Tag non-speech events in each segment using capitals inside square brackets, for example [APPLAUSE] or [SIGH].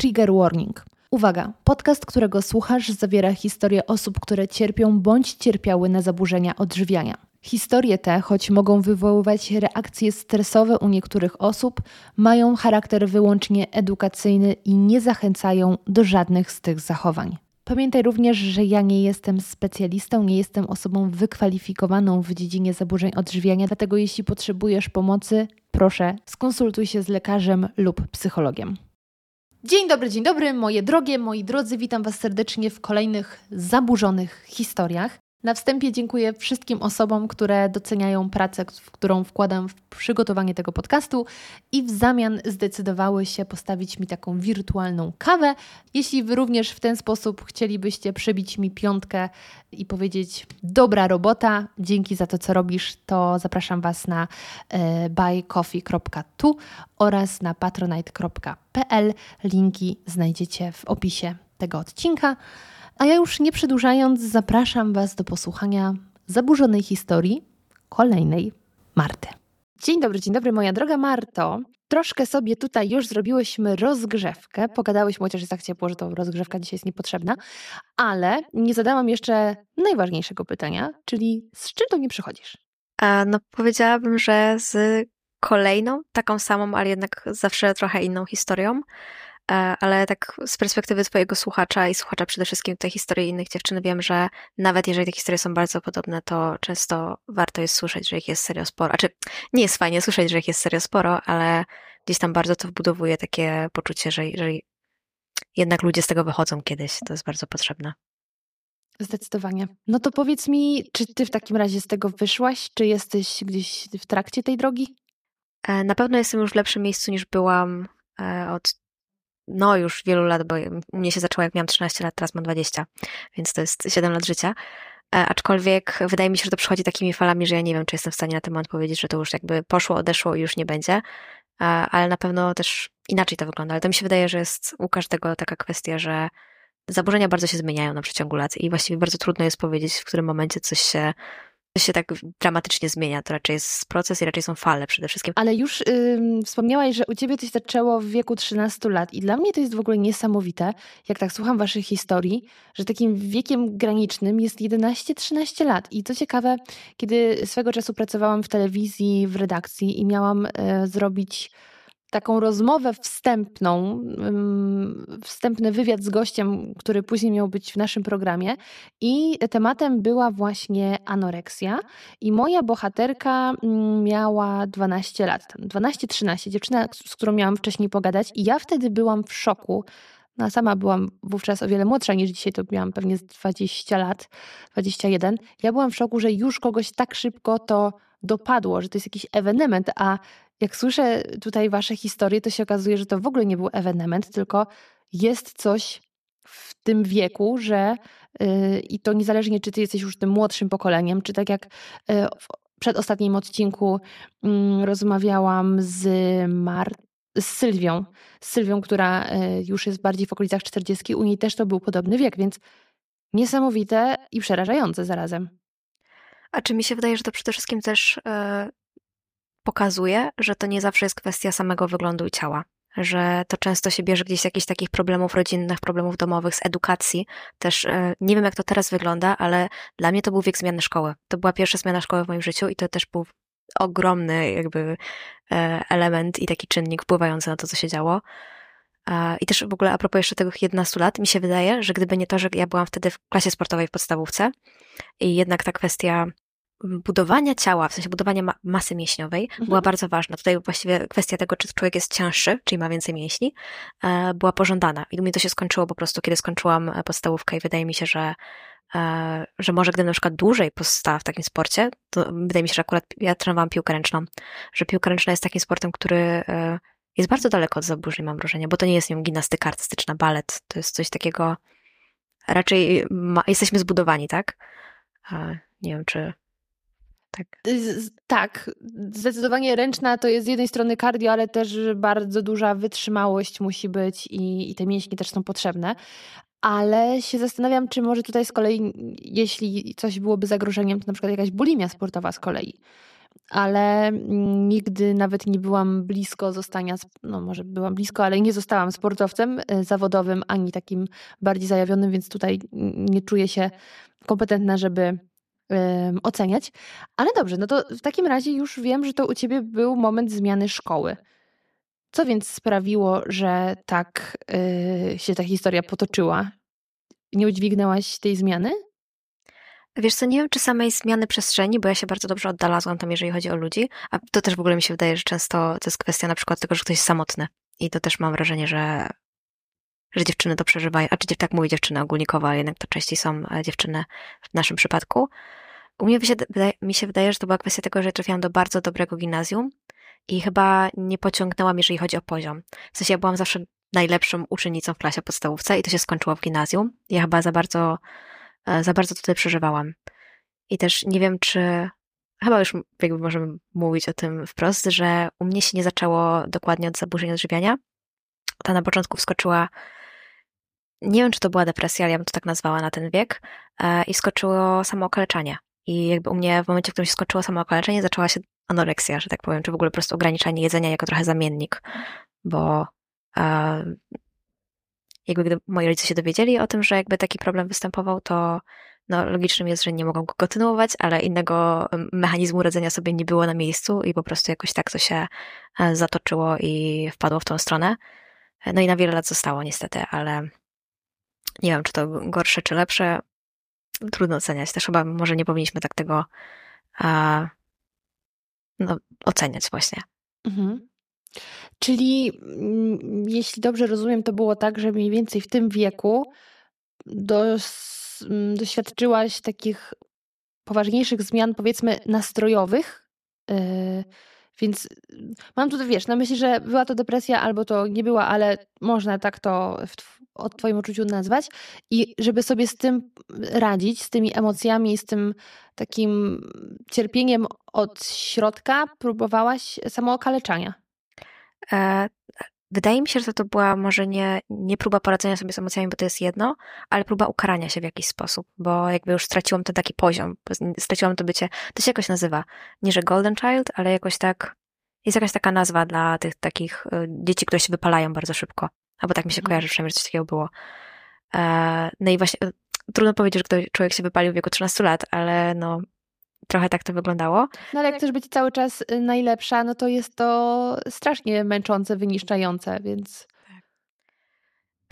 Trigger Warning. Uwaga, podcast, którego słuchasz, zawiera historie osób, które cierpią bądź cierpiały na zaburzenia odżywiania. Historie te, choć mogą wywoływać reakcje stresowe u niektórych osób, mają charakter wyłącznie edukacyjny i nie zachęcają do żadnych z tych zachowań. Pamiętaj również, że ja nie jestem specjalistą, nie jestem osobą wykwalifikowaną w dziedzinie zaburzeń odżywiania, dlatego jeśli potrzebujesz pomocy, proszę skonsultuj się z lekarzem lub psychologiem. Dzień dobry, dzień dobry, moje drogie, moi drodzy, witam Was serdecznie w kolejnych zaburzonych historiach. Na wstępie dziękuję wszystkim osobom, które doceniają pracę, którą wkładam w przygotowanie tego podcastu i w zamian zdecydowały się postawić mi taką wirtualną kawę. Jeśli Wy również w ten sposób chcielibyście przebić mi piątkę i powiedzieć dobra robota, dzięki za to, co robisz, to zapraszam Was na e, buycoffee.tu oraz na patronite.pl. Linki znajdziecie w opisie tego odcinka. A ja już nie przedłużając, zapraszam Was do posłuchania zaburzonej historii kolejnej Marty. Dzień dobry, dzień dobry, moja droga Marto. Troszkę sobie tutaj już zrobiłyśmy rozgrzewkę. Pogadałyśmy, chociaż jest tak ciepło, że to rozgrzewka dzisiaj jest niepotrzebna, ale nie zadałam jeszcze najważniejszego pytania, czyli z czym to nie przychodzisz? E, no, powiedziałabym, że z kolejną, taką samą, ale jednak zawsze trochę inną historią. E, ale tak z perspektywy twojego słuchacza i słuchacza przede wszystkim tej historii innych dziewczyn wiem, że nawet jeżeli te historie są bardzo podobne, to często warto jest słyszeć, że ich jest serio sporo. Znaczy, nie jest fajnie słyszeć, że ich jest serio sporo, ale gdzieś tam bardzo to wbudowuje takie poczucie, że, że jednak ludzie z tego wychodzą kiedyś. To jest bardzo potrzebne. Zdecydowanie. No to powiedz mi, czy ty w takim razie z tego wyszłaś? Czy jesteś gdzieś w trakcie tej drogi? E, na pewno jestem już w lepszym miejscu niż byłam e, od no już wielu lat, bo u mnie się zaczęło jak miałam 13 lat, teraz mam 20, więc to jest 7 lat życia. E, aczkolwiek wydaje mi się, że to przychodzi takimi falami, że ja nie wiem, czy jestem w stanie na ten moment powiedzieć, że to już jakby poszło, odeszło i już nie będzie, e, ale na pewno też inaczej to wygląda. Ale to mi się wydaje, że jest u każdego taka kwestia, że zaburzenia bardzo się zmieniają na przeciągu lat i właściwie bardzo trudno jest powiedzieć, w którym momencie coś się się tak dramatycznie zmienia. To raczej jest proces i raczej są fale przede wszystkim. Ale już wspomniałaś, że u ciebie to się zaczęło w wieku 13 lat i dla mnie to jest w ogóle niesamowite, jak tak słucham waszych historii, że takim wiekiem granicznym jest 11-13 lat. I co ciekawe, kiedy swego czasu pracowałam w telewizji, w redakcji i miałam y, zrobić taką rozmowę wstępną, wstępny wywiad z gościem, który później miał być w naszym programie. I tematem była właśnie anoreksja. I moja bohaterka miała 12 lat, 12-13, dziewczyna, z którą miałam wcześniej pogadać. I ja wtedy byłam w szoku, no, sama byłam wówczas o wiele młodsza niż dzisiaj, to miałam pewnie 20 lat, 21. Ja byłam w szoku, że już kogoś tak szybko to dopadło, że to jest jakiś ewenement, a jak słyszę tutaj wasze historie, to się okazuje, że to w ogóle nie był ewenement, tylko jest coś w tym wieku, że yy, i to niezależnie, czy ty jesteś już tym młodszym pokoleniem, czy tak jak yy, w przedostatnim odcinku yy, rozmawiałam z Mar z Sylwią, z Sylwią, która y, już jest bardziej w okolicach 40, u niej też to był podobny wiek, więc niesamowite i przerażające zarazem. A czy mi się wydaje, że to przede wszystkim też e, pokazuje, że to nie zawsze jest kwestia samego wyglądu i ciała. Że to często się bierze gdzieś z jakichś takich problemów rodzinnych, problemów domowych, z edukacji. Też e, nie wiem, jak to teraz wygląda, ale dla mnie to był wiek zmiany szkoły. To była pierwsza zmiana szkoły w moim życiu i to też był ogromny jakby e, element i taki czynnik wpływający na to, co się działo. I też w ogóle a propos jeszcze tych 11 lat, mi się wydaje, że gdyby nie to, że ja byłam wtedy w klasie sportowej w podstawówce i jednak ta kwestia budowania ciała, w sensie budowania ma masy mięśniowej mhm. była bardzo ważna. Tutaj właściwie kwestia tego, czy człowiek jest cięższy, czyli ma więcej mięśni, e, była pożądana. I mi to się skończyło po prostu, kiedy skończyłam e, podstawówkę i wydaje mi się, że e, że może gdybym na przykład dłużej pozostała w takim sporcie, to wydaje mi się, że akurat ja trenowałam piłkę ręczną, że piłka ręczna jest takim sportem, który jest bardzo daleko od zaburzeń, mam wrażenie, bo to nie jest wiem, gimnastyka artystyczna, balet, to jest coś takiego, raczej ma, jesteśmy zbudowani, tak? Nie wiem, czy tak. Tak, zdecydowanie ręczna to jest z jednej strony cardio, ale też bardzo duża wytrzymałość musi być i, i te mięśnie też są potrzebne. Ale się zastanawiam, czy może tutaj z kolei, jeśli coś byłoby zagrożeniem, to na przykład jakaś bulimia sportowa z kolei. ale nigdy nawet nie byłam blisko zostania, no może byłam blisko, ale nie zostałam sportowcem e, zawodowym ani takim bardziej zajawionym, więc tutaj nie czuję się kompetentna, żeby oceniać. Ale dobrze, no to w takim razie już wiem, że to u ciebie był moment zmiany szkoły. Co więc sprawiło, że tak yy, się ta historia potoczyła? Nie udźwignęłaś tej zmiany? Wiesz co, nie wiem, czy samej zmiany przestrzeni, bo ja się bardzo dobrze oddalazłam tam, jeżeli chodzi o ludzi, a to też w ogóle mi się wydaje, że często to jest kwestia na przykład tego, że ktoś jest samotny i to też mam wrażenie, że, że dziewczyny to przeżywają, a czy tak mówię dziewczyny ogólnikowo, ale jednak to częściej są e, dziewczyny w naszym przypadku. U mnie się, mi się wydaje, że to była kwestia tego, że trafiłam do bardzo dobrego gimnazjum i chyba nie pociągnęłam, jeżeli chodzi o poziom. W sensie ja byłam zawsze najlepszą uczennicą w klasie podstawówce i to się skończyło w gimnazjum. Ja chyba za bardzo E, za bardzo tutaj przeżywałam. I też nie wiem, czy chyba już jakby możemy mówić o tym wprost, że u mnie się nie zaczęło dokładnie od zaburzeń odżywiania. Ta na początku wskoczyła, nie wiem, czy to była depresja, ale ja bym to tak nazwała na ten wiek, e, i skoczyło samookaleczanie. I jakby u mnie w momencie, w którym się skoczyło samookaleczenie, zaczęła się anoreksja, że tak powiem, czy w ogóle po prostu ograniczanie jedzenia jako trochę zamiennik, bo e, jakby gdy moi rodzice się dowiedzieli o tym, że jakby taki problem występował, to no, logicznym jest, że nie mogą go kontynuować, ale innego mechanizmu radzenia sobie nie było na miejscu i po prostu jakoś tak to się e, zatoczyło i wpadło w tą stronę. No i na wiele lat zostało niestety, ale nie wiem, czy to gorsze, czy lepsze. Trudno oceniać. Też chyba może nie powinniśmy tak tego no, oceniać właśnie. Mhm. Czyli mm, jeśli dobrze rozumiem, to było tak, że mniej więcej w tym wieku dos, mm, doświadczyłaś takich poważniejszych zmian, powiedzmy, nastrojowych. Yy, więc mam tutaj, wiesz, na myśli, że była to depresja albo to nie była, ale można tak to w, o Twoim uczuciu nazwać. I żeby sobie z tym radzić, z tymi emocjami, z tym takim cierpieniem od środka, próbowałaś samookaleczania. E, wydaje mi się, że to była może nie, nie próba poradzenia sobie z emocjami, bo to jest jedno, ale próba ukarania się w jakiś sposób, bo jakby już straciłam ten taki poziom, straciłam to bycie, to się jakoś nazywa, nie że golden child, ale jakoś tak, jest jakaś taka nazwa dla tych takich e, dzieci, które się wypalają bardzo szybko, albo tak mi się mhm. kojarzy, przynajmniej, coś takiego było. E, no i właśnie, trudno powiedzieć, że ktoś, człowiek się wypalił w wieku 13 lat, ale no, trochę tak to wyglądało. No ale jak chcesz być cały czas y, najlepsza, no to jest to strasznie męczące, wyniszczające, więc... Tak.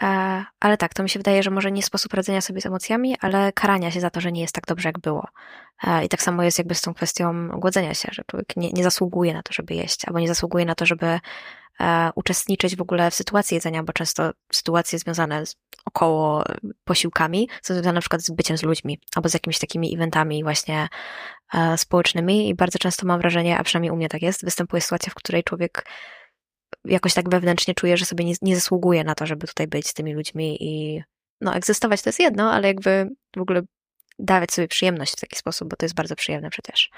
E, ale tak, to mi się wydaje, że może nie sposób radzenia sobie z emocjami, ale karania się za to, że nie jest tak dobrze, jak było. E, I tak samo jest jakby z tą kwestią głodzenia się, że człowiek nie, nie zasługuje na to, żeby jeść, albo nie zasługuje na to, żeby e, uczestniczyć w ogóle w sytuacji jedzenia, bo często sytuacje związane z około posiłkami są związane na przykład z byciem z ludźmi, albo z jakimiś takimi eventami właśnie e, społecznymi i bardzo często mam wrażenie, a przynajmniej u mnie tak jest, występuje sytuacja, w której człowiek jakoś tak wewnętrznie czuje, że sobie nie, nie zasługuje na to, żeby tutaj być z tymi ludźmi i no egzystować to jest jedno, ale jakby w ogóle dawać sobie przyjemność w taki sposób, bo to jest bardzo przyjemne przecież.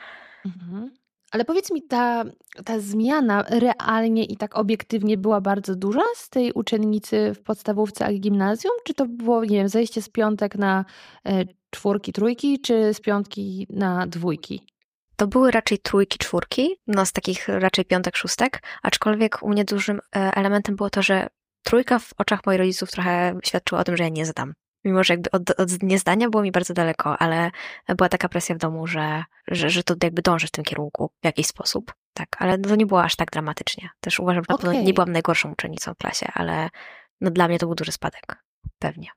Mhm. Ale powiedz mi, ta, ta zmiana realnie i tak obiektywnie była bardzo duża z tej uczennicy w podstawówce, a gimnazjum? Czy to było, nie wiem, zejście z piątek na e, czwórki, trójki, czy z piątki na dwójki? To były raczej trójki, czwórki, no z takich raczej piątek, szóstek, aczkolwiek u mnie dużym e, elementem było to, że trójka w oczach moich rodziców trochę świadczyła o tym, że ja nie zdam. Mimo, że jakby od, od niezdania było mi bardzo daleko, ale była taka presja w domu, że, że, że to jakby dąży w tym kierunku w jakiś sposób. Tak, ale to nie było aż tak dramatycznie. Też uważam, że okay. nie byłam najgorszą uczennicą w klasie, ale no dla mnie to był duży spadek. Pewnie.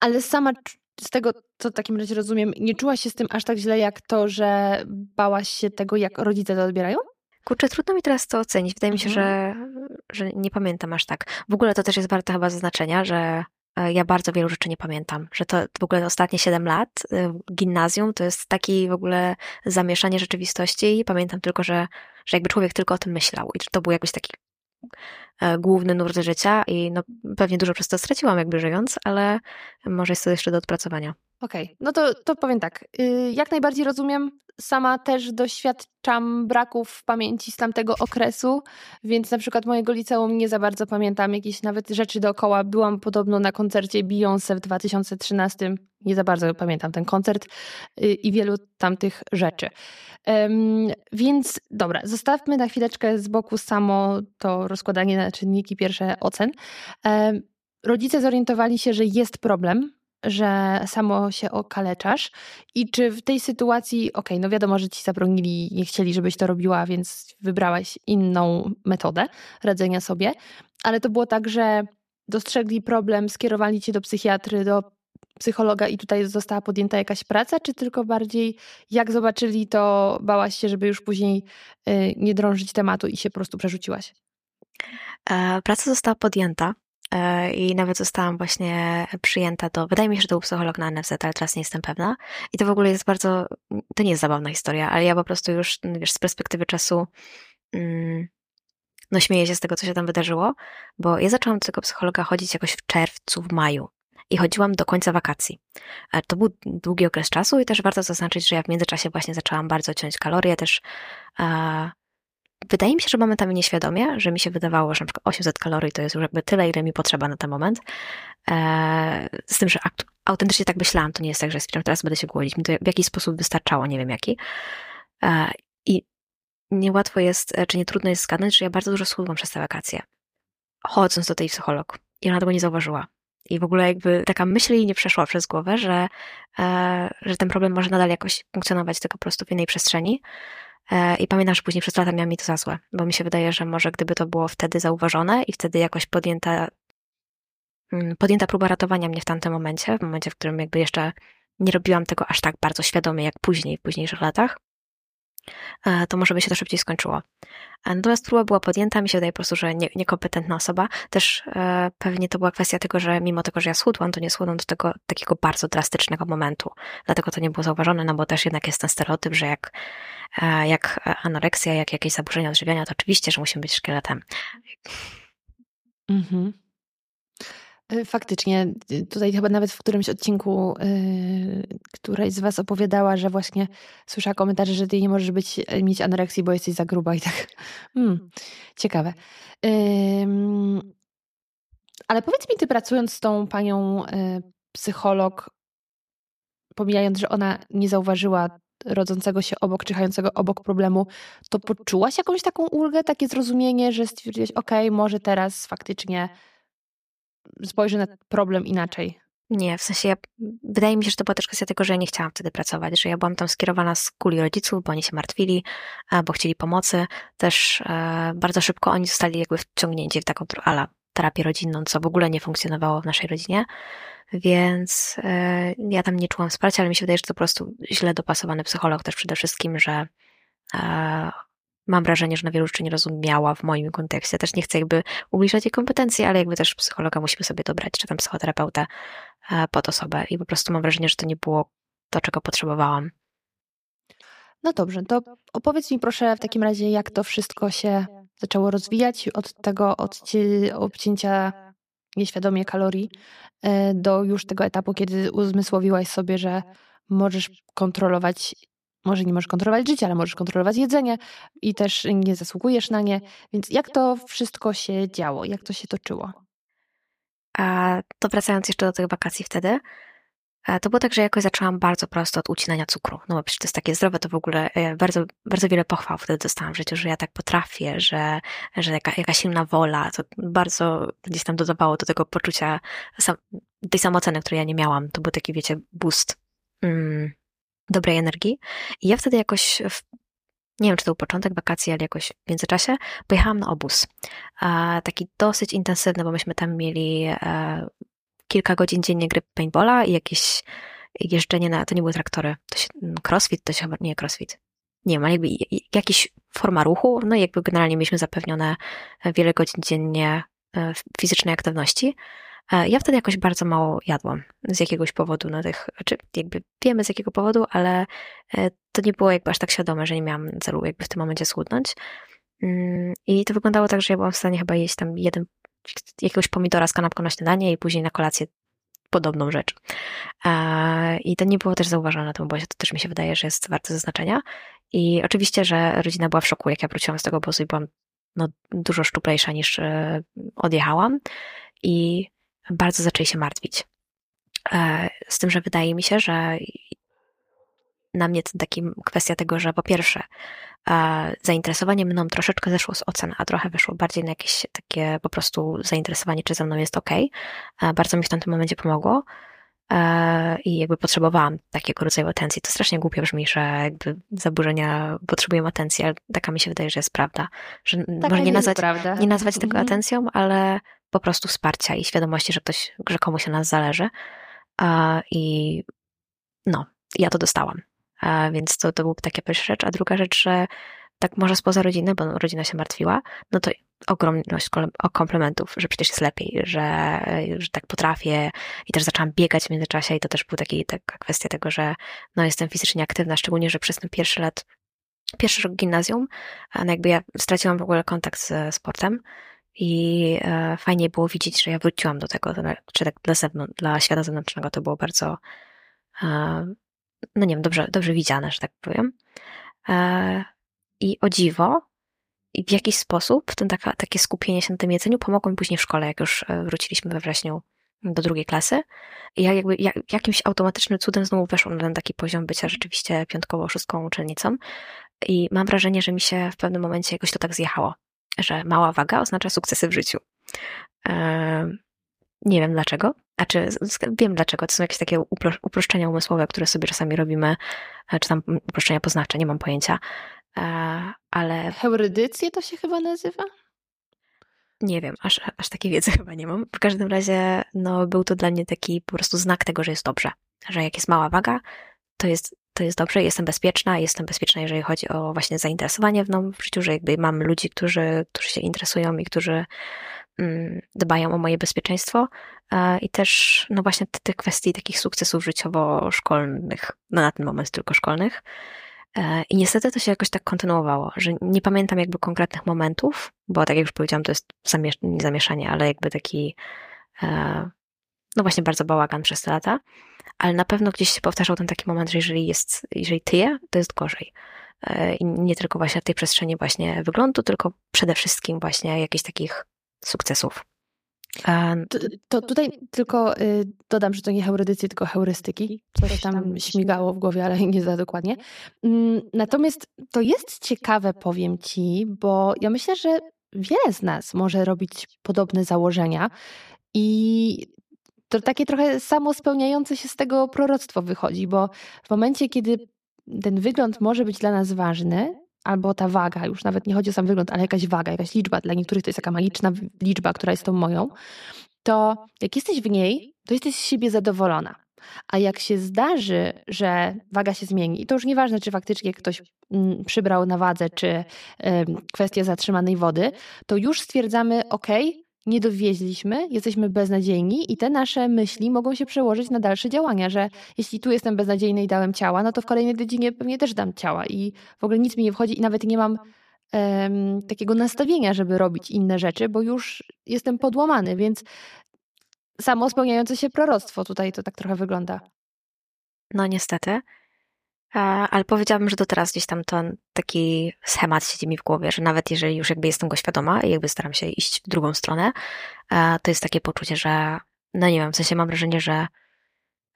Ale sama z tego, co w takim razie rozumiem, nie czułaś się z tym aż tak źle, jak to, że bałaś się tego, jak rodzice to odbierają? Kurczę, trudno mi teraz to ocenić. Wydaje mi się, mhm. że, że nie pamiętam aż tak. W ogóle to też jest warte chyba zaznaczenia, że E, ja bardzo wielu rzeczy nie pamiętam, że to w ogóle ostatnie 7 lat e, gimnazjum to jest taki w ogóle zamieszanie rzeczywistości i pamiętam tylko, że, że jakby człowiek tylko o tym myślał i to był jakiś taki główny nurt życia i no pewnie dużo przez to straciłam jakby żyjąc, ale może jest to jeszcze do odpracowania. Okej, okay. no to, to powiem tak. Y, jak najbardziej rozumiem, sama też doświadczam braków w pamięci z tamtego okresu, więc na przykład mojego liceum nie za bardzo pamiętam jakieś nawet rzeczy dookoła. Byłam podobno na koncercie Beyoncé w 2013, nie za bardzo pamiętam ten koncert y, i wielu tamtych rzeczy. Więc dobra, zostawmy na chwileczkę z boku samo to rozkładanie na czynniki pierwsze ocen. Rodzice zorientowali się, że jest problem, że samo się okaleczasz i czy w tej sytuacji, okej, okay, no wiadomo, że ci zabronili, nie chcieli, żebyś to robiła, więc wybrałaś inną metodę radzenia sobie, ale to było tak, że dostrzegli problem, skierowali cię do psychiatry, do psychologa i tutaj została podjęta jakaś praca, czy tylko bardziej jak zobaczyli, to bałaś się, żeby już później y, nie drążyć tematu i się po prostu przerzuciłaś? E, praca została podjęta. E, i nawet zostałam właśnie przyjęta do, wydaje mi się, że to był psycholog na NFZ, ale teraz nie jestem pewna. I to w ogóle jest bardzo, to nie jest zabawna historia, ale ja po prostu już, wiesz, z perspektywy czasu mm, no śmieję się z tego, co się tam wydarzyło, bo ja zaczęłam do tego psychologa chodzić jakoś w czerwcu, w maju i chodziłam do końca wakacji. E, to był długi okres czasu i też warto zaznaczyć, że ja w międzyczasie właśnie zaczęłam bardzo ciąć kalorie, też e, wydaje mi się, że momentami nieświadomie, że mi się wydawało, że na przykład 800 kalorii to jest już jakby tyle, ile mi potrzeba na ten moment. E, z tym, że autentycznie tak myślałam, to nie jest tak, że stwierdzam, teraz będę się głodzić. Mi to w jakiś sposób wystarczało, nie wiem jaki. E, I niełatwo jest, e, czy nie trudno jest zgadnąć, że ja bardzo dużo schudłam przez te wakacje. Chodząc do tej psycholog. I ona tego nie zauważyła. I w ogóle jakby taka myśl jej nie przeszła przez głowę, że, że ten problem może nadal jakoś funkcjonować tylko po prostu w innej przestrzeni. E, I pamiętam, że później przez lata miałam mi to za złe, bo mi się wydaje, że może gdyby to było wtedy zauważone i wtedy jakoś podjęta, mm, podjęta próba ratowania mnie w tamtym momencie, w momencie, w którym jakby jeszcze nie robiłam tego aż tak bardzo świadomie jak później, w późniejszych latach, to może by się to szybciej skończyło. E, natomiast próba była podjęta, mi się wydaje po prostu, że nie, niekompetentna osoba. Też e, pewnie to była kwestia tego, że mimo tego, że ja schudłam, to nie schudłam do tego takiego bardzo drastycznego momentu. Dlatego to nie było zauważone, no bo też jednak jest ten stereotyp, że jak, e, jak anoreksja, jak jakieś zaburzenia odżywiania, to oczywiście, że musimy być szkieletem. Mhm. Y, faktycznie, y, tutaj chyba nawet w którymś odcinku yy, któraś z Was opowiadała, że właśnie słyszała komentarze, że Ty nie możesz być, y, mieć anoreksji, bo jesteś za gruba i tak. Hmm, ciekawe. Yy, ale powiedz mi, Ty pracując z tą panią yy, psycholog, pomijając, że ona nie zauważyła rodzącego się obok, czyhającego obok problemu, to poczułaś jakąś taką ulgę, takie zrozumienie, że stwierdziłaś, ok, może teraz faktycznie spojrzy na problem inaczej. Nie, w sensie ja, wydaje mi się, że to była też kwestia tego, że ja nie chciałam wtedy pracować, że ja byłam tam skierowana z kuli rodziców, bo oni się martwili, bo chcieli pomocy. Też e, bardzo szybko oni zostali jakby wciągnięci w taką ala terapię rodzinną, co w ogóle nie funkcjonowało w naszej rodzinie. Więc e, ja tam nie czułam wsparcia, ale mi się wydaje, że to po prostu źle dopasowany psycholog też przede wszystkim, że e, mam wrażenie, że na wielu rzeczy nie rozumiała w moim kontekście. Też nie chcę jakby ubliżać jej kompetencji, ale jakby też psychologa musimy sobie dobrać, czy tam psychoterapeutę e, pod osobę. I po prostu mam wrażenie, że to nie było to, czego potrzebowałam. No dobrze, to opowiedz mi proszę w takim razie, jak to wszystko się zaczęło rozwijać od tego odci- obcięcia nieświadomie kalorii e, do już tego etapu, kiedy uzmysłowiłaś sobie, że możesz kontrolować może nie możesz kontrolować życia, ale możesz kontrolować jedzenie i też nie zasługujesz na nie. Więc jak to wszystko się działo? Jak to się toczyło? A to wracając jeszcze do tych wakacji wtedy, to było tak, że jakoś zaczęłam bardzo prosto od ucinania cukru. No bo przecież to jest takie zdrowe, to w ogóle e, bardzo, bardzo wiele pochwał wtedy dostałam w życiu, że ja tak potrafię, że, że jaka, jaka silna wola, to bardzo gdzieś tam dodawało do tego poczucia sam, tej samooceny, której ja nie miałam. To był taki, wiecie, boost. Mm dobrej energii. I ja wtedy jakoś, w, nie wiem czy to był początek wakacji, ale jakoś w międzyczasie pojechałam na obóz. A, taki dosyć intensywny, bo myśmy tam mieli e, kilka godzin dziennie gry paintballa i jakieś jeżdżenie na, to nie były traktory, to się, no, crossfit to się chyba, nie crossfit, nie ale jakby jakaś forma ruchu, no i jakby generalnie mieliśmy zapewnione wiele godzin dziennie e, fizycznej aktywności. E, ja wtedy jakoś bardzo mało jadłam z jakiegoś powodu na tych, czy jakby wiemy z jakiego powodu, ale e, to nie było jakby aż tak świadome, że nie miałam celu jakby w tym momencie schudnąć. Mm, I to wyglądało tak, że ja byłam w stanie chyba jeść tam jeden, jakiegoś pomidora z kanapką na śniadanie i później na kolację podobną rzecz. I to nie było też tym obozie, to też mi się wydaje, że jest warte zaznaczenia. I oczywiście, że rodzina była w szoku, jak ja wróciłam z tego obozu i byłam no, dużo szczuplejsza niż e, odjechałam i bardzo zaczęli się martwić. E, z tym, że wydaje mi się, że na mnie to taki kwestia tego, że po pierwsze e, zainteresowanie mną troszeczkę zeszło z ocen, a trochę wyszło bardziej na jakieś takie po prostu zainteresowanie, czy ze mną jest ok. Bardzo mi w tamtym momencie pomogło. E, i jakby potrzebowałam takiego rodzaju atencji. To strasznie głupio brzmi, że jakby zaburzenia potrzebują atencji, ale taka mi się wydaje, że jest prawda. Że taka może nie nazwać, prawda. nie nazwać tego mhm. atencją, ale po prostu wsparcia i świadomości, że ktoś, że komuś na nas zależy. I no, ja to dostałam. Więc to, to była taka pierwsza rzecz. A druga rzecz, że tak może spoza rodziny, bo rodzina się martwiła, no to ogromność komplementów, że przecież jest lepiej, że, że tak potrafię i też zaczęłam biegać w międzyczasie i to też był taki, taka kwestia tego, że no jestem fizycznie aktywna, szczególnie, że przez ten pierwszy lat, pierwszy rok gimnazjum, no jakby ja straciłam w ogóle kontakt z sportem i e, fajnie było widzieć, że ja wróciłam do tego, czy tak dla, zewnątrz, dla świata zewnętrznego to było bardzo, e, no nie wiem, dobrze, dobrze widziane, że tak powiem. E, I o dziwo, i w jakiś sposób ten taka, takie skupienie się na tym jedzeniu pomogło mi później w szkole, jak już wróciliśmy we wrześniu do drugiej klasy. I ja jakby jak, jakimś automatycznym cudem znowu weszłam na ten taki poziom bycia rzeczywiście piątkowo szóstką uczennicą. I mam wrażenie, że mi się w pewnym momencie jakoś to tak zjechało, że mała waga oznacza sukcesy w życiu. Eee, nie wiem dlaczego, a czy wiem dlaczego. To są jakieś takie uproszczenia umysłowe, które sobie czasami robimy, e, czy tam uproszczenia poznawcze, nie mam pojęcia. E, ale... Heurydycję to się chyba nazywa? Nie wiem, aż, aż takiej wiedzy [LAUGHS] chyba nie mam. W każdym razie, no, był to dla mnie taki po prostu znak tego, że jest dobrze. Że jak jest mała waga, to jest, to jest dobrze, jestem bezpieczna, jestem bezpieczna, jeżeli chodzi o właśnie zainteresowanie w, w życiu, że jakby mam ludzi, którzy, którzy się interesują i którzy mm, dbają o moje bezpieczeństwo. E, I też, no właśnie te, te kwestii takich sukcesów życiowo-szkolnych, no na ten moment tylko szkolnych, E, I niestety to się jakoś tak kontynuowało, że nie pamiętam jakby konkretnych momentów, bo tak jak już powiedziałam, to jest zamiesz nie zamieszanie, ale jakby taki, e, no właśnie bardzo bałagan przez te lata, ale na pewno gdzieś się powtarzał ten taki moment, że jeżeli jest, jeżeli tyje, to jest gorzej. E, I nie tylko właśnie w tej przestrzeni właśnie wyglądu, tylko przede wszystkim właśnie jakichś takich sukcesów. To, to, tutaj tylko y, dodam, że to nie heurydycy, tylko heurystyki. Coś tam śmigało w głowie, ale [LAUGHS] nie za dokładnie. Mm, natomiast to jest ciekawe, powiem ci, bo ja myślę, że wiele z nas może robić podobne założenia i to takie trochę samo spełniające się z tego proroctwo wychodzi, bo w momencie, kiedy ten wygląd może być dla nas ważny, albo ta waga, już nawet nie chodzi o sam wygląd, ale jakaś waga, jakaś liczba, dla niektórych to jest taka magiczna liczba, która jest tą moją, to jak jesteś w niej, to jesteś z siebie zadowolona. A jak się zdarzy, że waga się zmieni, i to już nieważne, czy faktycznie ktoś mm, przybrał na wadze, czy kwestia zatrzymanej wody, to już stwierdzamy, ok, nie dowieźliśmy, jesteśmy beznadziejni i te nasze myśli mogą się przełożyć na dalsze działania, że jeśli tu jestem beznadziejny i dałem ciała, no to w kolejnej dziedzinie pewnie też dam ciała i w ogóle nic mi nie wchodzi i nawet nie mam um, takiego nastawienia, żeby robić inne rzeczy, bo już jestem podłamany, więc samo spełniające się proroctwo tutaj to tak trochę wygląda. No niestety. Ale powiedziałabym, że do teraz gdzieś tam ten taki schemat siedzi mi w głowie, że nawet jeżeli już jakby jestem go świadoma i jakby staram się iść w drugą stronę, to jest takie poczucie, że no nie wiem, w sensie mam wrażenie, że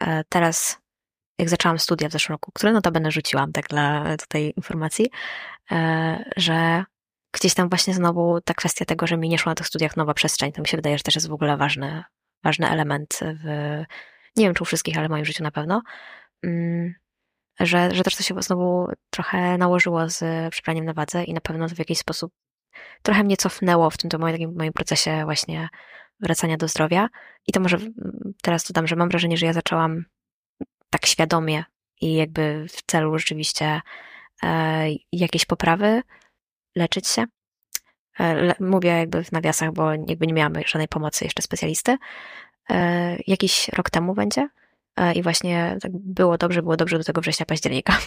e, teraz jak zaczęłam studia w zeszłym roku, które notabene rzuciłam tak dla tutaj informacji, e, że gdzieś tam właśnie znowu ta kwestia tego, że mi nie szło na tych studiach nowa przestrzeń, to mi się wydaje, że też jest w ogóle ważny, ważny element w, nie wiem czy u wszystkich, ale w moim życiu na pewno, mm, że, że też to się znowu trochę nałożyło z przybraniem na wadze i na pewno to w jakiś sposób trochę mnie cofnęło w tym to moim, takim moim procesie właśnie wracania do zdrowia. I to może teraz dodam, że mam wrażenie, że ja zaczęłam tak świadomie i jakby w celu rzeczywiście e, jakiejś poprawy leczyć się. E, mówię jakby w nawiasach, bo jakby nie miałam żadnej pomocy jeszcze specjalisty. E, jakiś rok temu będzie. E, I właśnie tak było dobrze, było dobrze do tego września, października.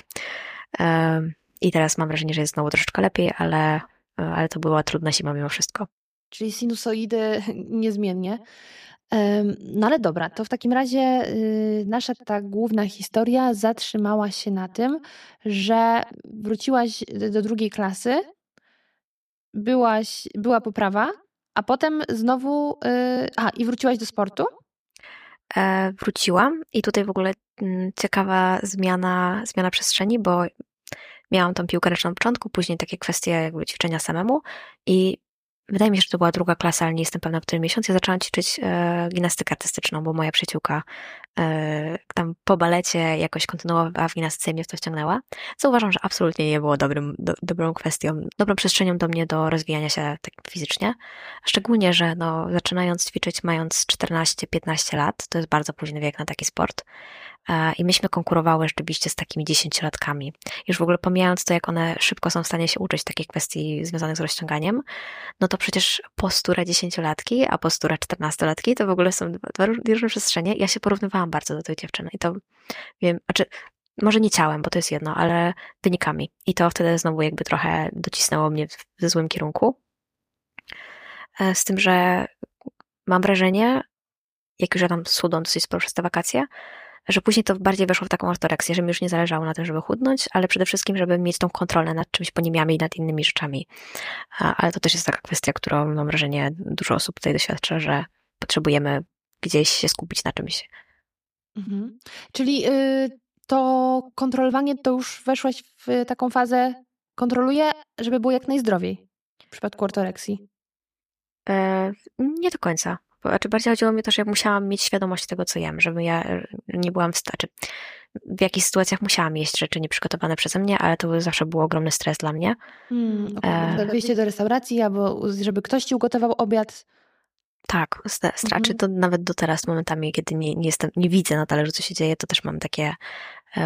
E, I teraz mam wrażenie, że jest znowu troszeczkę lepiej, ale, ale to była trudna zima mimo wszystko. Czyli sinusoidy [LAUGHS] niezmiennie. No ale dobra, to w takim razie y, nasza ta główna historia zatrzymała się na tym, że wróciłaś do drugiej klasy, byłaś, była poprawa, a potem znowu. Y, a, i wróciłaś do sportu? E, wróciłam i tutaj w ogóle mm, ciekawa zmiana, zmiana przestrzeni, bo miałam tą piłkę ręczną na początku, później takie kwestie jakby ćwiczenia samemu i wydaje mi się, że to była druga klasa, ale nie jestem pewna, w którym miesiąc, ja zaczęłam ćwiczyć e, gimnastykę artystyczną, bo moja przyjaciółka e, tam po balecie jakoś kontynuowała w gimnastyce i mnie w to wciągnęła, co uważam, że absolutnie nie było dobrym, do, dobrą kwestią, dobrą przestrzenią do mnie do rozwijania się tak fizycznie. Szczególnie, że no, zaczynając ćwiczyć mając 14-15 lat, to jest bardzo późny wiek na taki sport, I myśmy konkurowały rzeczywiście z takimi dziesięciolatkami. Już w ogóle pomijając to, jak one szybko są w stanie się uczyć takich kwestii związanych z rozciąganiem, no to przecież postura dziesięciolatki, a postura czternastolatki to w ogóle są dwa, różne przestrzenie. Ja się porównywałam bardzo do tej dziewczyny i to wiem, znaczy może nie ciałem, bo to jest jedno, ale wynikami. I to wtedy znowu jakby trochę docisnęło mnie w, w złym kierunku. E, z tym, że mam wrażenie, jak już ja tam schudłam dosyć sporo przez te wakacje, że później to bardziej weszło w taką ortoreksję, że mi już nie zależało na tym, żeby chudnąć, ale przede wszystkim, żeby mieć tą kontrolę nad czymś, bo nie miałam jej nad innymi rzeczami. Ale to też jest taka kwestia, którą mam wrażenie dużo osób tutaj doświadcza, że potrzebujemy gdzieś się skupić na czymś. Mhm. Czyli y, to kontrolowanie to już weszłaś w taką fazę kontroluję, żeby było jak najzdrowiej w przypadku ortoreksji? E, nie do końca. Znaczy bardziej chodziło mi o to, że ja musiałam mieć świadomość tego, co jem, żebym ja e, nie byłam w stanie. W jakichś sytuacjach musiałam jeść rzeczy nieprzygotowane przeze mnie, ale to zawsze był ogromny stres dla mnie. Hmm, e... Wyjście do restauracji, albo żeby ktoś ci ugotował obiad. Tak, straczy mhm. to nawet do teraz momentami, kiedy nie, nie jestem, nie widzę na talerzu, co się dzieje, to też mam takie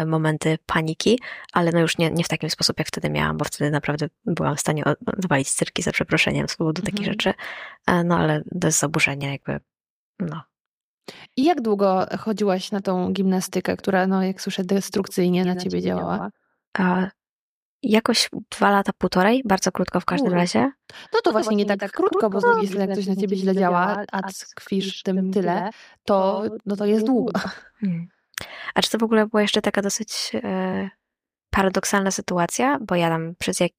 momenty paniki, ale no już nie, nie w takim sposób, jak wtedy miałam, bo wtedy naprawdę byłam w stanie odwalić cyrki za przeproszeniem z powodu mhm. takich rzeczy, e, no ale bez zaburzenia jakby, no. I jak długo chodziłaś na tą gimnastykę, która, no jak słyszę, destrukcyjnie na ciebie działała? A, Jakoś dwa lata, półtorej, bardzo krótko w każdym razie. No to, to właśnie nie tak, tak krótko, bo z drugiej strony jak coś na ciebie źle działa, a tkwisz tym tyle, to, no to jest długo. Hmm. [LAUGHS] [LAUGHS] A czy to w ogóle była jeszcze taka dosyć e, paradoksalna sytuacja, bo ja tam przez jak...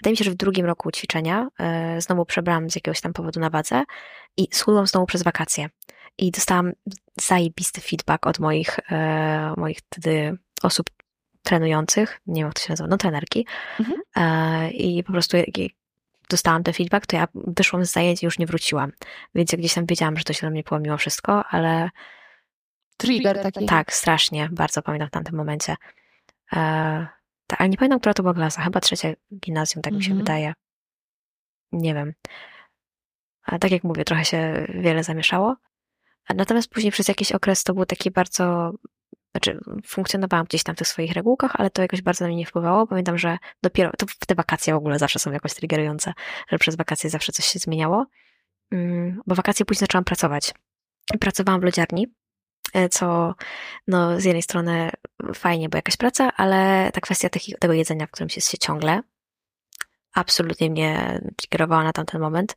Wydaje mi się, że w drugim roku ćwiczenia e, znowu przebrałam z jakiegoś tam powodu na wadze i schudłam znowu przez wakacje. I dostałam zajebisty feedback od moich, e, moich wtedy osób, trenujących, nie wiem jak to się nazywa, no trenerki. Mhm. I po prostu jak dostałam ten feedback, to ja wyszłam z zajęć i już nie wróciłam. Więc ja gdzieś tam wiedziałam, że to się na mnie połamiło wszystko, ale... Trigger taki. Tak, strasznie, bardzo pamiętam w tamtym momencie. E, tak, ale nie pamiętam, która to była klasa, chyba trzecie gimnazjum, tak mi się mhm. wydaje. Nie wiem. A tak jak mówię, trochę się wiele zamieszało. Natomiast później przez jakiś okres to był taki bardzo znaczy funkcjonowałam gdzieś tam w tych swoich regułkach, ale to jakoś bardzo na mnie nie wpływało. Pamiętam, że dopiero, to w te wakacje w ogóle zawsze są jakoś triggerujące, że przez wakacje zawsze coś się zmieniało, mm, bo wakacje później zaczęłam pracować. Pracowałam w lodziarni, co no z jednej strony fajnie, bo jakaś praca, ale ta kwestia tego jedzenia, w którym się, się ciągle, absolutnie mnie triggerowała na tamten moment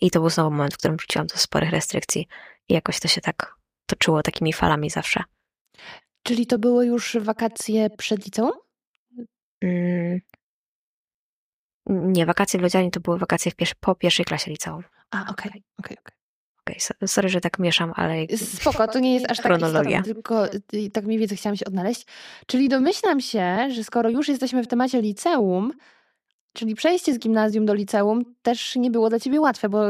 i to był znowu moment, w którym wróciłam do sporych restrykcji i jakoś to się tak toczyło takimi falami zawsze. Czyli to były już wakacje przed liceum? Mm. Nie, wakacje w Lodzianie to były wakacje w po pierwszej klasie liceum. A, okej, okay, okej, okay, okej. Okay. Sorry, że tak mieszam, ale... Spoko, to nie jest aż tak chronologia. Istotne, tylko y, tak mniej więcej chciałam się odnaleźć. Czyli domyślam się, że skoro już jesteśmy w temacie liceum, czyli przejście z gimnazjum do liceum też nie było dla ciebie łatwe, bo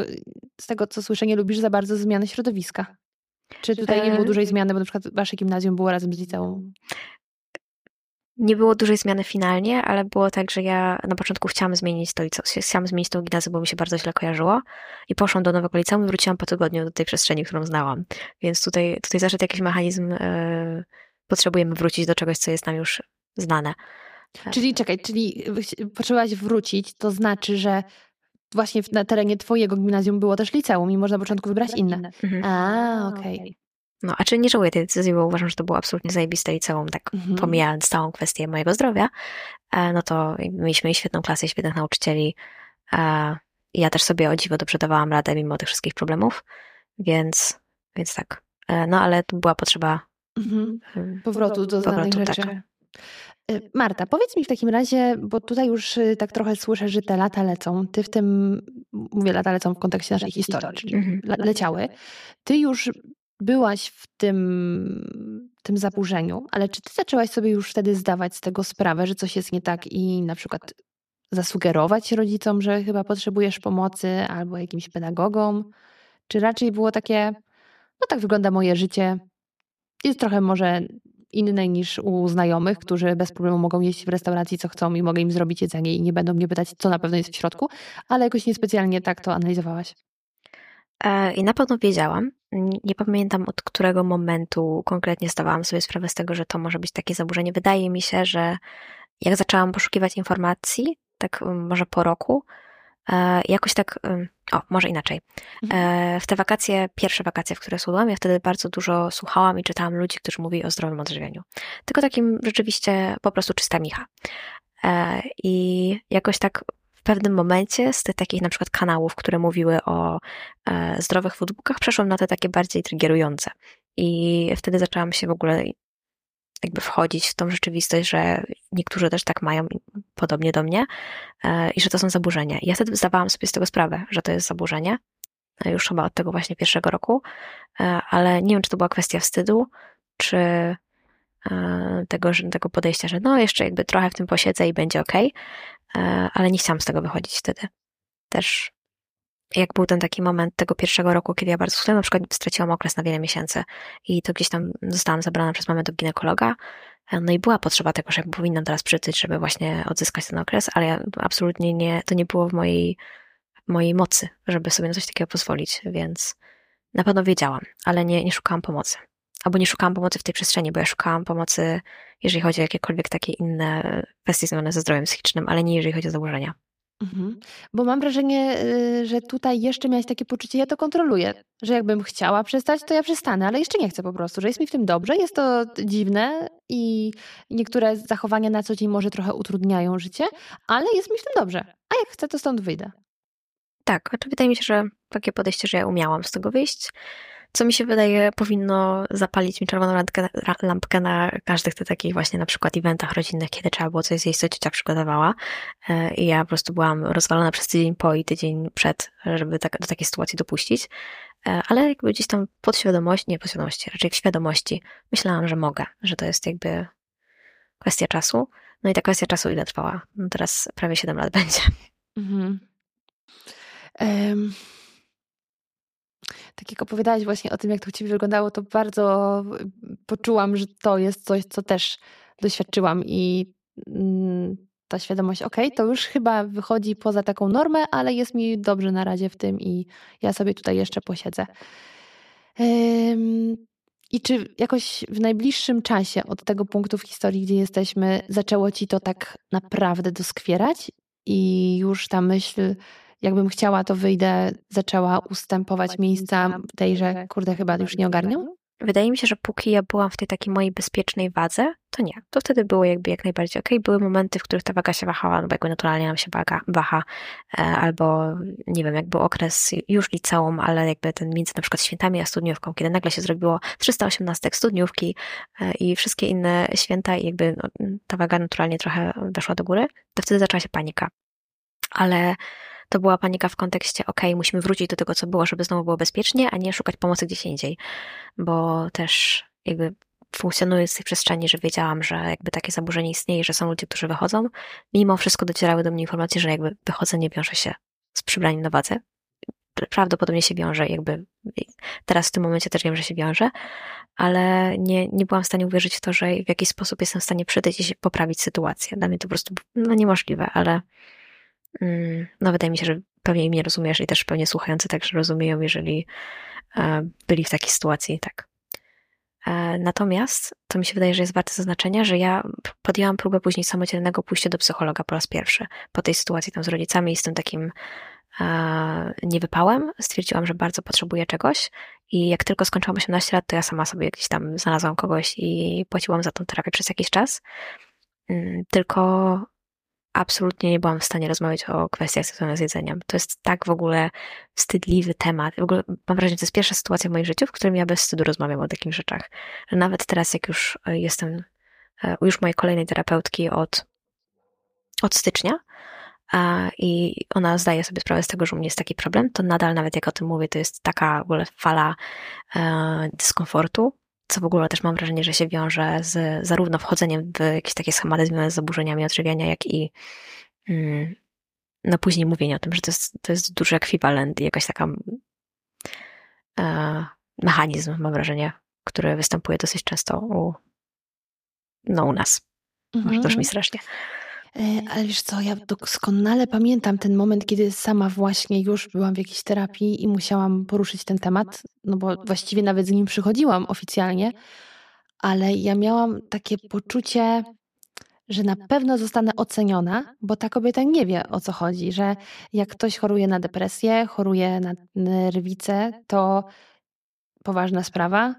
z tego co słyszę, nie lubisz za bardzo zmiany środowiska. Czy tutaj nie było dużej zmiany, bo na przykład wasze gimnazjum było razem z liceum? Nie było dużej zmiany finalnie, ale było tak, że ja na początku chciałam zmienić to liceum, chciałam zmienić tą gimnazję, bo mi się bardzo źle kojarzyło i poszłam do nowego liceum i wróciłam po tygodniu do tej przestrzeni, którą znałam. Więc tutaj, tutaj zaszedł jakiś mechanizm, yy, potrzebujemy wrócić do czegoś, co jest nam już znane. Czyli czekaj, czyli potrzebowałaś wrócić, to znaczy, że właśnie na terenie twojego gimnazjum było też liceum i można na początku wybrać inne. Mhm. A, okej. Okay. No, a czy nie żałuję tej decyzji, bo uważam, że to było absolutnie zajebiste liceum, tak mhm. pomijając całą kwestię mojego zdrowia, e, no to mieliśmy świetną klasę, świetnych nauczycieli. E, ja też sobie o dziwo dobrze dawałam radę mimo tych wszystkich problemów, więc, Więc tak. No ale tu była potrzeba mhm. powrotu do znanych powrotu, rzeczy. Tak. Marta, powiedz mi w takim razie, bo tutaj już tak trochę słyszę, że te lata lecą. Ty w tym, mówię lata lecą w kontekście naszej historii, czyli mhm. leciały. Ty już byłaś w tym, tym zaburzeniu, ale czy ty zaczęłaś sobie już wtedy zdawać z tego sprawę, że coś jest nie tak i na przykład zasugerować rodzicom, że chyba potrzebujesz pomocy albo jakimś pedagogom? Czy raczej było takie, no tak wygląda moje życie, jest trochę może inne niż u znajomych, którzy bez problemu mogą jeść w restauracji co chcą i mogę im zrobić jedzenie i nie będą mnie pytać, co na pewno jest w środku, ale jakoś niespecjalnie tak to analizowałaś. E, I na pewno wiedziałam. Nie pamiętam od którego momentu konkretnie zdawałam sobie sprawę z tego, że to może być takie zaburzenie. Wydaje mi się, że jak zaczęłam poszukiwać informacji, tak może po roku, e, jakoś tak, o, może inaczej. Mhm. E, w te wakacje, pierwsze wakacje, w które słuchałam, ja wtedy bardzo dużo słuchałam i czytałam ludzi, którzy mówili o zdrowym odżywianiu. Tylko takim rzeczywiście po prostu czysta micha. I jakoś tak pewnym momencie z tych takich na przykład kanałów, które mówiły o e, zdrowych foodbookach, przeszłam na te takie bardziej triggerujące. I wtedy zaczęłam się w ogóle jakby wchodzić w tą rzeczywistość, że niektórzy też tak mają, podobnie do mnie, e, i że to są zaburzenia. I ja wtedy zdawałam sobie z tego sprawę, że to jest zaburzenie, e, już chyba od tego właśnie pierwszego roku, e, ale nie wiem, czy to była kwestia wstydu, czy e, tego, tego podejścia, że no jeszcze jakby trochę w tym posiedzę i będzie ok, ale nie chciałam z tego wychodzić wtedy. Też jak był ten taki moment tego pierwszego roku, kiedy ja bardzo schudłam, na przykład straciłam okres na wiele miesięcy i to gdzieś tam zostałam zabrana przez mamę do ginekologa, e, no i była potrzeba tego, że powinnam teraz przytyć, żeby właśnie odzyskać ten okres, ale ja absolutnie nie, to nie było w mojej, mojej mocy, żeby sobie na coś takiego pozwolić, więc na pewno wiedziałam, ale nie, nie szukałam pomocy albo nie szukałam pomocy w tej przestrzeni, bo ja szukałam pomocy, jeżeli chodzi o jakiekolwiek takie inne kwestie związane ze zdrowiem psychicznym, ale nie jeżeli chodzi o zaburzenia. Mhm. Bo mam wrażenie, y, że tutaj jeszcze miałeś takie poczucie, ja to kontroluję, że jakbym chciała przestać, to ja przestanę, ale jeszcze nie chcę po prostu, że jest mi w tym dobrze, jest to dziwne i niektóre zachowania na co dzień może trochę utrudniają życie, ale jest mi w tym dobrze, a jak chcę, to stąd wyjdę. Tak, znaczy wydaje mi się, że takie podejście, że ja umiałam z tego wyjść, co mi się wydaje powinno zapalić mi czerwoną lampkę, lampkę na każdych tych takich właśnie na przykład eventach rodzinnych, kiedy trzeba było coś zjeść, co ciocia przygotowała e, i ja po prostu byłam rozwalona przez tydzień po i tydzień przed, żeby tak, do takiej sytuacji dopuścić, e, ale jakby gdzieś tam podświadomości, nie podświadomości, raczej w świadomości myślałam, że mogę, że to jest jakby kwestia czasu. No i ta kwestia czasu ile trwała? No teraz prawie 7 lat [LAUGHS] będzie. Mhm. Um tak jak opowiadałaś właśnie o tym, jak to u Ciebie wyglądało, to bardzo poczułam, że to jest coś, co też doświadczyłam i mm, ta świadomość, ok, to już chyba wychodzi poza taką normę, ale jest mi dobrze na razie w tym i ja sobie tutaj jeszcze posiedzę. I czy jakoś w najbliższym czasie od tego punktu w historii, gdzie jesteśmy, zaczęło Ci to tak naprawdę doskwierać i już ta myśl jakbym chciała, to wyjdę, zaczęła ustępować miejsca tej, że kurde, chyba już nie ogarnią? Wydaje mi się, że póki ja byłam w tej takiej mojej bezpiecznej wadze, to nie. To wtedy było jakby jak najbardziej okej. Okay. Były momenty, w których ta waga się wahała, no bo jakby naturalnie nam się waga, waha, e, albo nie wiem, jak był okres już liceum, ale jakby ten między na przykład świętami a studniówką, kiedy nagle się zrobiło 318 studniówki e, i wszystkie inne święta i jakby no, ta waga naturalnie trochę weszła do góry, to wtedy zaczęła się panika. Ale to była panika w kontekście, ok, musimy wrócić do tego, co było, żeby znowu było bezpiecznie, a nie szukać pomocy gdzieś indziej, bo też jakby funkcjonując w tej przestrzeni, że wiedziałam, że jakby takie zaburzenie istnieje, że są ludzie, którzy wychodzą, mimo wszystko docierały do mnie informacje, że jakby wychodzenie wiąże się z przybraniem na wadze. Prawdopodobnie się wiąże, jakby teraz w tym momencie też wiem, że się wiąże, ale nie, nie byłam w stanie uwierzyć w to, że w jakiś sposób jestem w stanie przytyć i poprawić sytuację. Dla mnie to po prostu no, niemożliwe, ale no wydaje mi się, że pewnie mnie rozumiesz i też pewnie słuchający także rozumieją, jeżeli e, byli w takiej sytuacji, tak. E, natomiast to mi się wydaje, że jest warte zaznaczenia, że ja podjęłam próbę później samodzielnego pójścia do psychologa po raz pierwszy. Po tej sytuacji tam z rodzicami i z tym takim e, niewypałem, stwierdziłam, że bardzo potrzebuję czegoś i jak tylko skończyłam 18 lat, to ja sama sobie gdzieś tam znalazłam kogoś i płaciłam za tą terapię przez jakiś czas. Mm, tylko absolutnie nie byłam w stanie rozmawiać o kwestiach związanych z jedzeniem. To jest tak w ogóle wstydliwy temat. W ogóle mam wrażenie, że to jest pierwsza sytuacja w moim życiu, w którym ja bez wstydu rozmawiam o takich rzeczach. Że nawet teraz, jak już e, jestem e, już mojej kolejnej terapeutki od, od stycznia, i ona zdaje sobie sprawę z tego, że u mnie jest taki problem, to nadal nawet jak o tym mówię, to jest taka w ogóle fala e, dyskomfortu, co w ogóle też mam wrażenie, że się wiąże z zarówno wchodzeniem w jakieś takie schematy związane z zaburzeniami odżywiania, jak i mm, no później mówienie o tym, że to jest, to jest duży ekwiwalent i jakaś taka e, mechanizm, mam wrażenie, który występuje dosyć często u, no, u nas. Mhm. Może to już mi strasznie. E, ale wiesz co, ja doskonale pamiętam ten moment, kiedy sama właśnie już byłam w jakiejś terapii i musiałam poruszyć ten temat, no bo właściwie nawet z nim przychodziłam oficjalnie, ale ja miałam takie poczucie, że na pewno zostanę oceniona, bo ta kobieta nie wie o co chodzi, że jak ktoś choruje na depresję, choruje na nerwice, to poważna sprawa,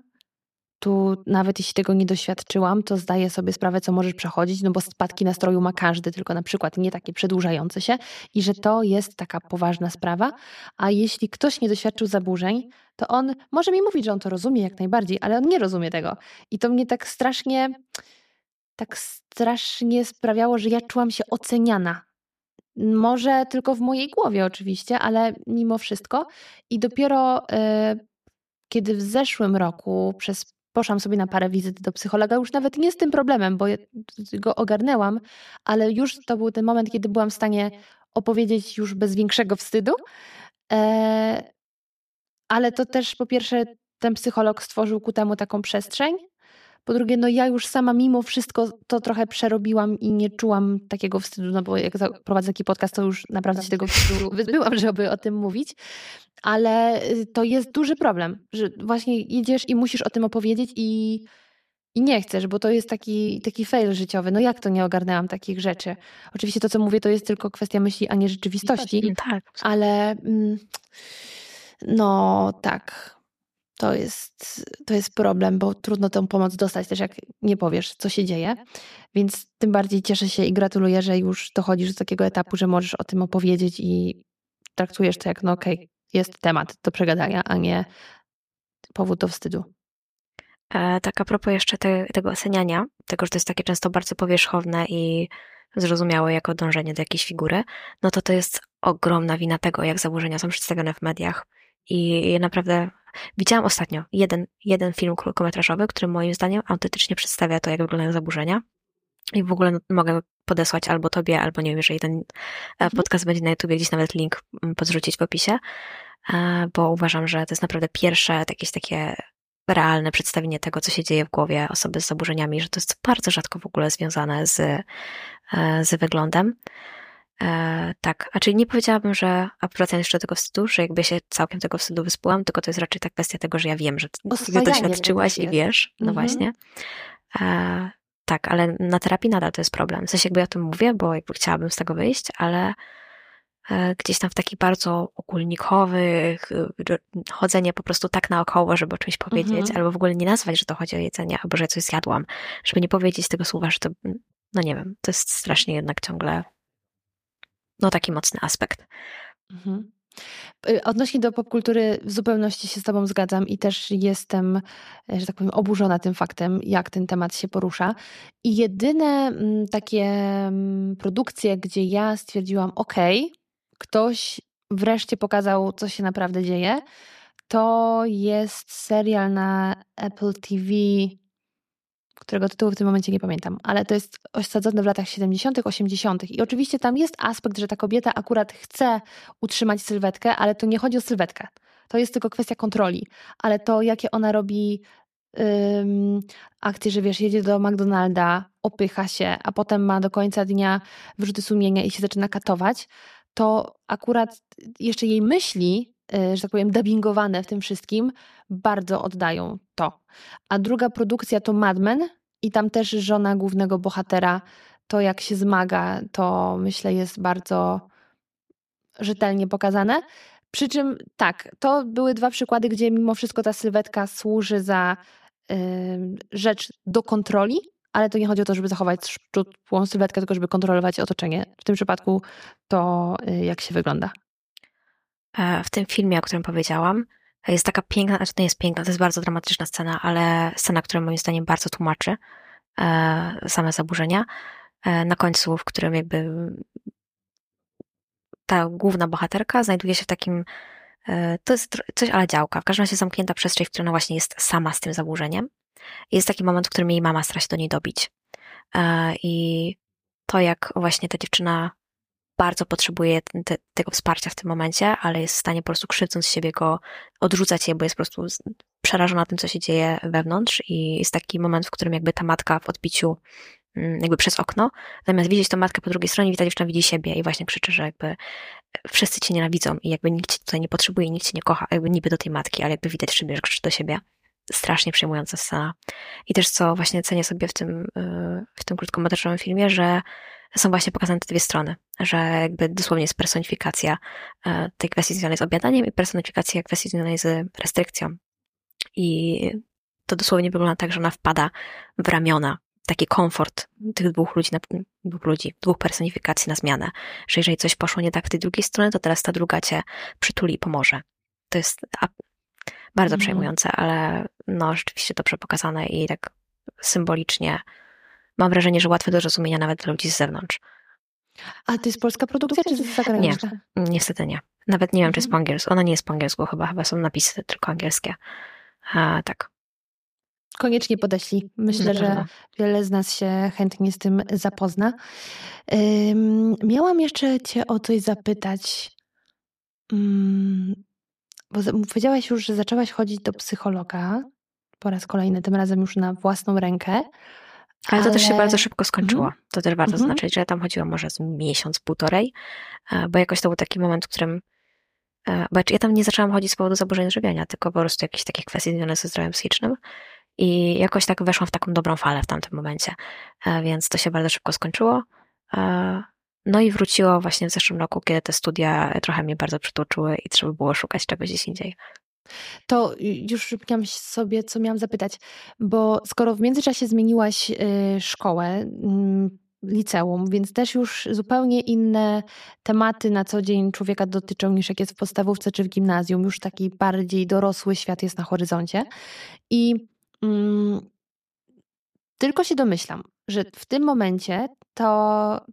tu nawet jeśli tego nie doświadczyłam, to zdaję sobie sprawę, co możesz przechodzić, no bo spadki nastroju ma każdy, tylko na przykład nie takie przedłużające się i że to jest taka poważna sprawa. A jeśli ktoś nie doświadczył zaburzeń, to on może mi mówić, że on to rozumie jak najbardziej, ale on nie rozumie tego. I to mnie tak strasznie, tak strasznie sprawiało, że ja czułam się oceniana. Może tylko w mojej głowie oczywiście, ale mimo wszystko. I dopiero yy, kiedy w zeszłym roku przez poszłam sobie na parę wizyt do psychologa, już nawet nie z tym problemem, bo go ogarnęłam, ale już to był ten moment, kiedy byłam w stanie opowiedzieć już bez większego wstydu. E, ale to też po pierwsze ten psycholog stworzył ku temu taką przestrzeń, po drugie, no ja już sama mimo wszystko to trochę przerobiłam i nie czułam takiego wstydu, no bo jak prowadzę taki podcast, to już naprawdę się tego wstydu wyzbyłam, żeby o tym mówić. Ale y, to jest duży problem, że właśnie jedziesz i musisz o tym opowiedzieć i, i nie chcesz, bo to jest taki, taki fail życiowy. No jak to nie ogarnęłam takich rzeczy? Oczywiście to, co mówię, to jest tylko kwestia myśli, a nie rzeczywistości. Tak. Ale mm, no tak, to jest, to jest problem, bo trudno tę pomoc dostać też, jak nie powiesz, co się dzieje. Więc tym bardziej cieszę się i gratuluję, że już dochodzisz do takiego etapu, że możesz o tym opowiedzieć i traktujesz to jak, no okej, okay, jest temat do przegadania, a nie powód do wstydu. E, tak, a propos jeszcze te, tego oceniania, tego, że to jest takie często bardzo powierzchowne i zrozumiałe jako dążenie do jakiejś figury, no to to jest ogromna wina tego, jak zaburzenia są przedstawione w mediach. I naprawdę Widziałam ostatnio jeden, jeden film krótkometrażowy, który moim zdaniem autentycznie przedstawia to, jak wyglądają zaburzenia. I w ogóle mogę podesłać albo tobie, albo nie wiem, jeżeli ten e, mhm. podcast będzie na YouTube, gdzieś nawet link mm, podrzucić w opisie, e, bo uważam, że to jest naprawdę pierwsze jakieś takie realne przedstawienie tego, co się dzieje w głowie osoby z zaburzeniami, że to jest bardzo rzadko w ogóle związane z, e, z wyglądem. E, tak, a czyli nie powiedziałabym, że, a wracając jeszcze do tego wstydu, że jakby się całkiem tego wstydu wyspłam, tylko to jest raczej ta kwestia tego, że ja wiem, że ty doświadczyłaś i wiesz, no mhm. właśnie. E, tak, ale na terapii nadal to jest problem. W sensie jakby ja o tym mówię, bo jakby chciałabym z tego wyjść, ale e, gdzieś tam w takich bardzo ogólnikowych, chodzenie po prostu tak naokoło, żeby o czymś powiedzieć, mhm. albo w ogóle nie nazwać, że to chodzi o jedzenie, albo że coś zjadłam, żeby nie powiedzieć tego słowa, że to, no nie wiem, to jest strasznie jednak ciągle no taki mocny aspekt. Mhm. Y, odnośnie do popkultury w zupełności się z Tobą zgadzam i też jestem, że tak powiem, oburzona tym faktem, jak ten temat się porusza. I jedyne mm, takie mm, produkcje, gdzie ja stwierdziłam, ok, ktoś wreszcie pokazał, co się naprawdę dzieje, to jest serial na Apple TV którego tytułu w tym momencie nie pamiętam, ale to jest osadzone w latach 70., 80. I oczywiście tam jest aspekt, że ta kobieta akurat chce utrzymać sylwetkę, ale to nie chodzi o sylwetkę. To jest tylko kwestia kontroli, ale to, jakie ona robi um, akcje, że wiesz, jedzie do McDonalda, opycha się, a potem ma do końca dnia wyrzuty sumienia i się zaczyna katować, to akurat jeszcze jej myśli, y, że tak powiem, dubbingowane w tym wszystkim, bardzo oddają to. A druga produkcja to Mad Men i tam też żona głównego bohatera, to jak się zmaga, to myślę jest bardzo rzetelnie pokazane. Przy czym tak, to były dwa przykłady, gdzie mimo wszystko ta sylwetka służy za rzecz do kontroli, ale to nie chodzi o to, żeby zachować szczupłą sylwetkę, tylko żeby kontrolować otoczenie. W tym przypadku to, y, jak się wygląda. E, w tym filmie, o którym powiedziałam, jest taka piękna, znaczy to nie jest piękna, to jest bardzo dramatyczna scena, ale scena, która moim zdaniem bardzo tłumaczy e, same zaburzenia. E, na końcu, w którym jakby ta główna bohaterka znajduje się w takim, to jest coś ale działka, w każdym razie zamknięta przestrzeń, w której ona właśnie jest sama z tym zaburzeniem. Jest taki moment, w którym jej mama stara się do niej dobić. I to, jak właśnie ta dziewczyna bardzo potrzebuje te, tego wsparcia w tym momencie, ale jest w stanie po prostu krzywdząc siebie go odrzucać je, bo jest po prostu przerażona tym, co się dzieje wewnątrz i jest taki moment, w którym jakby ta matka w odbiciu mm, jakby przez okno, zamiast widzieć tą matkę po drugiej stronie, ta dziewczyna widzi siebie i właśnie krzyczy, że jakby wszyscy cię nienawidzą i jakby nikt cię tutaj nie potrzebuje, nikt cię nie kocha, jakby niby do tej matki, ale jakby widać w że krzyczy do siebie. Strasznie przejmująca scena. I też co właśnie cenię sobie w tym, y, w tym krótkometrażowym filmie, że są właśnie pokazane te dwie strony, że jakby dosłownie jest personifikacja e, tej kwestii związanej z obiadaniem i personifikacja kwestii związanej z restrykcją. I to dosłownie wygląda tak, że ona wpada w ramiona, taki komfort tych dwóch ludzi, dwóch ludzi, dwóch personifikacji na zmianę, że jeżeli coś poszło nie tak w tej drugiej stronie, to teraz ta druga cię przytuli i pomoże. To jest bardzo mm. przejmujące, ale no rzeczywiście dobrze pokazane i tak symbolicznie mam wrażenie, że łatwe do zrozumienia nawet dla ludzi z zewnątrz. A to jest polska produkcja, czy jest zagraniczna? Nie, niestety nie. Nawet nie wiem, czy jest po mhm. angielsku. Ona nie jest po angielsku chyba, chyba są napisy tylko angielskie. A, tak. Koniecznie podeślij. Myślę, że wiele z nas się chętnie z tym zapozna. miałam jeszcze Cię o coś zapytać. Um, bo powiedziałaś już, że zaczęłaś chodzić do psychologa po raz kolejny, tym razem już na własną rękę. Ale to też się bardzo szybko skończyło. -hmm. To też warto zaznaczyć, że ja tam chodziłam może z miesiąc, półtorej, e, bo jakoś to był taki moment, w którym e, bo ja tam nie zaczęłam chodzić z powodu zaburzeń żywienia, tylko po prostu jakichś takich kwestii związane ze zdrowiem psychicznym. I jakoś tak weszłam w taką dobrą falę w tamtym momencie. E, więc to się bardzo szybko skończyło. No i wróciło właśnie w zeszłym roku, kiedy te studia trochę mnie bardzo przytłoczyły i trzeba było szukać czegoś gdzieś indziej. To już przypomniałam sobie, co miałam zapytać, bo skoro w międzyczasie zmieniłaś y, szkołę, mm, liceum, więc też już zupełnie inne tematy na co dzień człowieka dotyczą niż jak jest w podstawówce czy w gimnazjum. Już taki bardziej dorosły świat jest na horyzoncie. I mm, tylko się domyślam, że w tym momencie to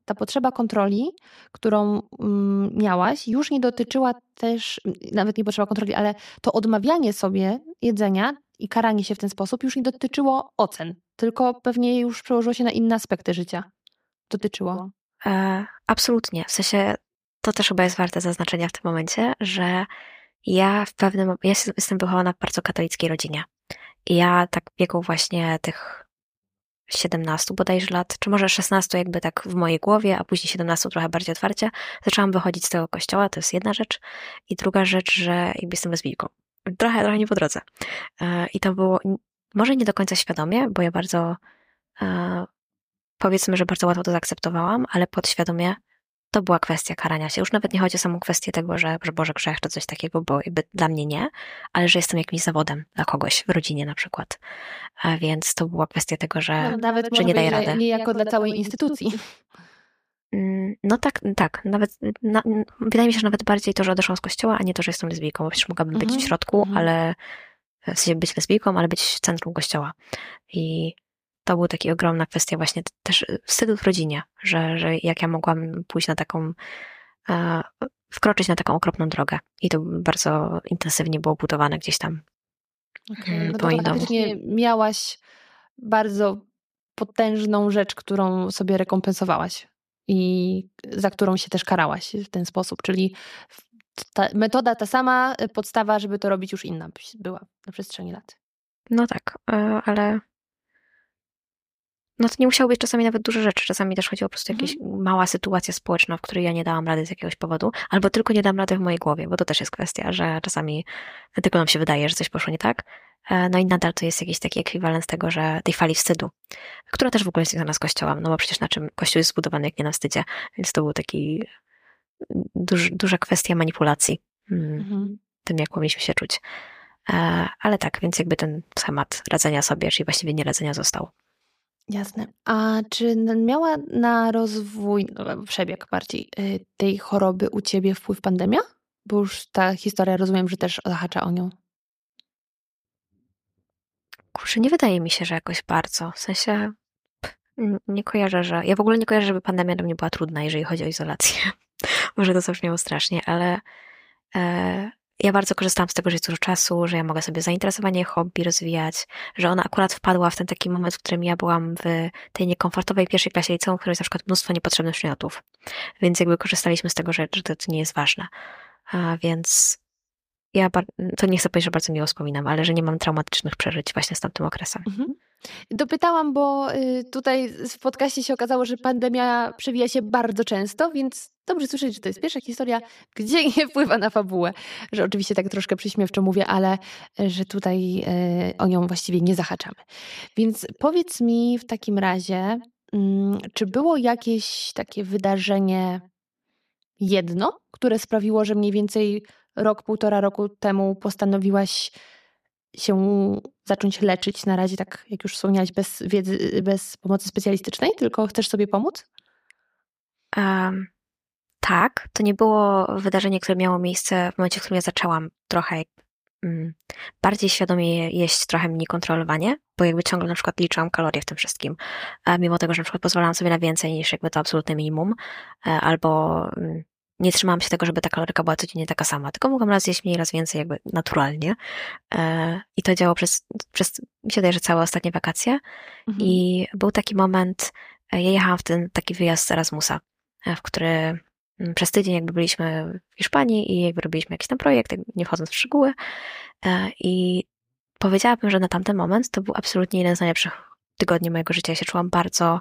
ta potrzeba kontroli, którą mm, miałaś, już nie dotyczyła też, nawet nie potrzeba kontroli, ale to odmawianie sobie jedzenia i karanie się w ten sposób już nie dotyczyło ocen, tylko pewnie już przełożyło się na inne aspekty życia. Dotyczyło. E, absolutnie. W sensie to też chyba jest warte zaznaczenia w tym momencie, że ja w pewnym, ja jestem wychowana w bardzo katolickiej rodzinie. I ja tak w wieku właśnie tych 17 bodajże lat, czy może 16 jakby tak w mojej głowie, a później 17 trochę bardziej otwarcie, zaczęłam wychodzić z tego kościoła, to jest jedna rzecz. I druga rzecz, że jakby jestem lesbijką. Trochę, trochę nie po drodze. E, I to było może nie do końca świadomie, bo ja bardzo e, powiedzmy, że bardzo łatwo to zaakceptowałam, ale podświadomie to była kwestia karania się. Już nawet nie chodzi o samą kwestię tego, że, że Boże grzech czy coś takiego, bo jakby dla mnie nie, ale że jestem jakimś zawodem dla kogoś w rodzinie na przykład. A więc to była kwestia tego, że, no, nawet że nie daje rady. Nie jako dla całej instytucji. Mm, no tak, tak. Nawet, na, wydaje mi się, że nawet bardziej to, że odeszłam z kościoła, a nie to, że jestem lesbijką, bo przecież mogłabym być w mhm, środku, mhm. ale w sensie być lesbijką, ale być w centrum kościoła. I to był taki ogromna kwestia właśnie też wstydu w rodzinie, że, że jak ja mogłam pójść na taką, e, wkroczyć na taką okropną drogę. I to bardzo intensywnie było budowane gdzieś tam okay, mm, no po domu. miałaś bardzo potężną rzecz, którą sobie rekompensowawałaś i za którą się też karałaś w ten sposób, czyli ta metoda ta sama, podstawa, żeby to robić już inna była na przestrzeni lat. No tak, e, ale no to nie musiało być czasami nawet duże rzeczy. Czasami też chodziło po prostu o jakaś mhm. mała sytuacja społeczna, w której ja nie dałam rady z jakiegoś powodu, albo tylko nie dam rady w mojej głowie, bo to też jest kwestia, że czasami tylko nam się wydaje, że coś poszło nie tak. E, no i nadal to jest jakiś taki ekwiwalent tego, że tej fali wstydu, która też w ogóle jest związana z kościołem, no bo przecież na czym kościół jest zbudowany, jak nie na wstydzie. Więc to był taki duż, duża kwestia manipulacji hmm, mhm. tym, jak powinniśmy się czuć. E, ale tak, więc jakby ten schemat radzenia sobie, czyli właściwie nie radzenia został. Jasne. A czy miała na rozwój, no, przebieg bardziej y, tej choroby u ciebie wpływ pandemia? Bo już ta historia rozumiem, że też zahacza o nią. Kurczę, nie wydaje mi się, że jakoś bardzo. W sensie nie kojarzę, że. Ja w ogóle nie kojarzę, żeby pandemia dla mnie była trudna, jeżeli chodzi o izolację. [LAUGHS] Może to zabrzmiało strasznie, ale e, ja bardzo korzystałam z tego, że jest dużo czasu, że ja mogę sobie zainteresowanie hobby rozwijać, że ona akurat wpadła w ten taki moment, w którym ja byłam w tej niekomfortowej pierwszej klasie liceum, w której jest na przykład mnóstwo niepotrzebnych przedmiotów. Więc jakby korzystaliśmy z tego, że, że to nie jest ważne. A więc ja to nie chcę powiedzieć, że bardzo miło wspominam, ale że nie mam traumatycznych przeżyć właśnie z tamtym okresem. Mhm. Dopytałam, bo y, tutaj w podcaście się okazało, że pandemia przewija się bardzo często, więc dobrze słyszeć, że to jest pierwsza historia, gdzie [LAUGHS] nie wpływa na fabułę. Że oczywiście tak troszkę przyśmiewczo mówię, ale y, że tutaj y, o nią właściwie nie zahaczamy. Więc powiedz mi w takim razie, mm, czy było jakieś takie wydarzenie jedno, które sprawiło, że mniej więcej rok, półtora roku temu postanowiłaś się zacząć leczyć na razie, tak jak już wspomniałaś, bez wiedzy, bez pomocy specjalistycznej, tylko chcesz sobie pomóc? Um, tak, to nie było wydarzenie, które miało miejsce w momencie, w którym ja zaczęłam trochę um, bardziej świadomie jeść, trochę mniej kontrolowanie, bo jakby ciągle na przykład liczyłam kalorie w tym wszystkim, mimo tego, że na przykład pozwalałam sobie na więcej niż jakby to absolutne minimum, e, albo um, nie trzymałam się tego, żeby ta kaloryka była codziennie taka sama, tylko mogłam raz jeść mniej, raz więcej, jakby naturalnie. E, I to działo przez, przez mi się wydaje, że całe ostatnie wakacje. Mhm. I był taki moment, e, ja jechałam w ten taki wyjazd z Erasmusa, e, w który przez tydzień jakby byliśmy w Hiszpanii i jakby robiliśmy jakiś tam projekt, nie wchodząc w szczegóły. I powiedziałabym, że na tamten moment to był absolutnie jeden z najlepszych tygodni mojego życia. Ja się czułam bardzo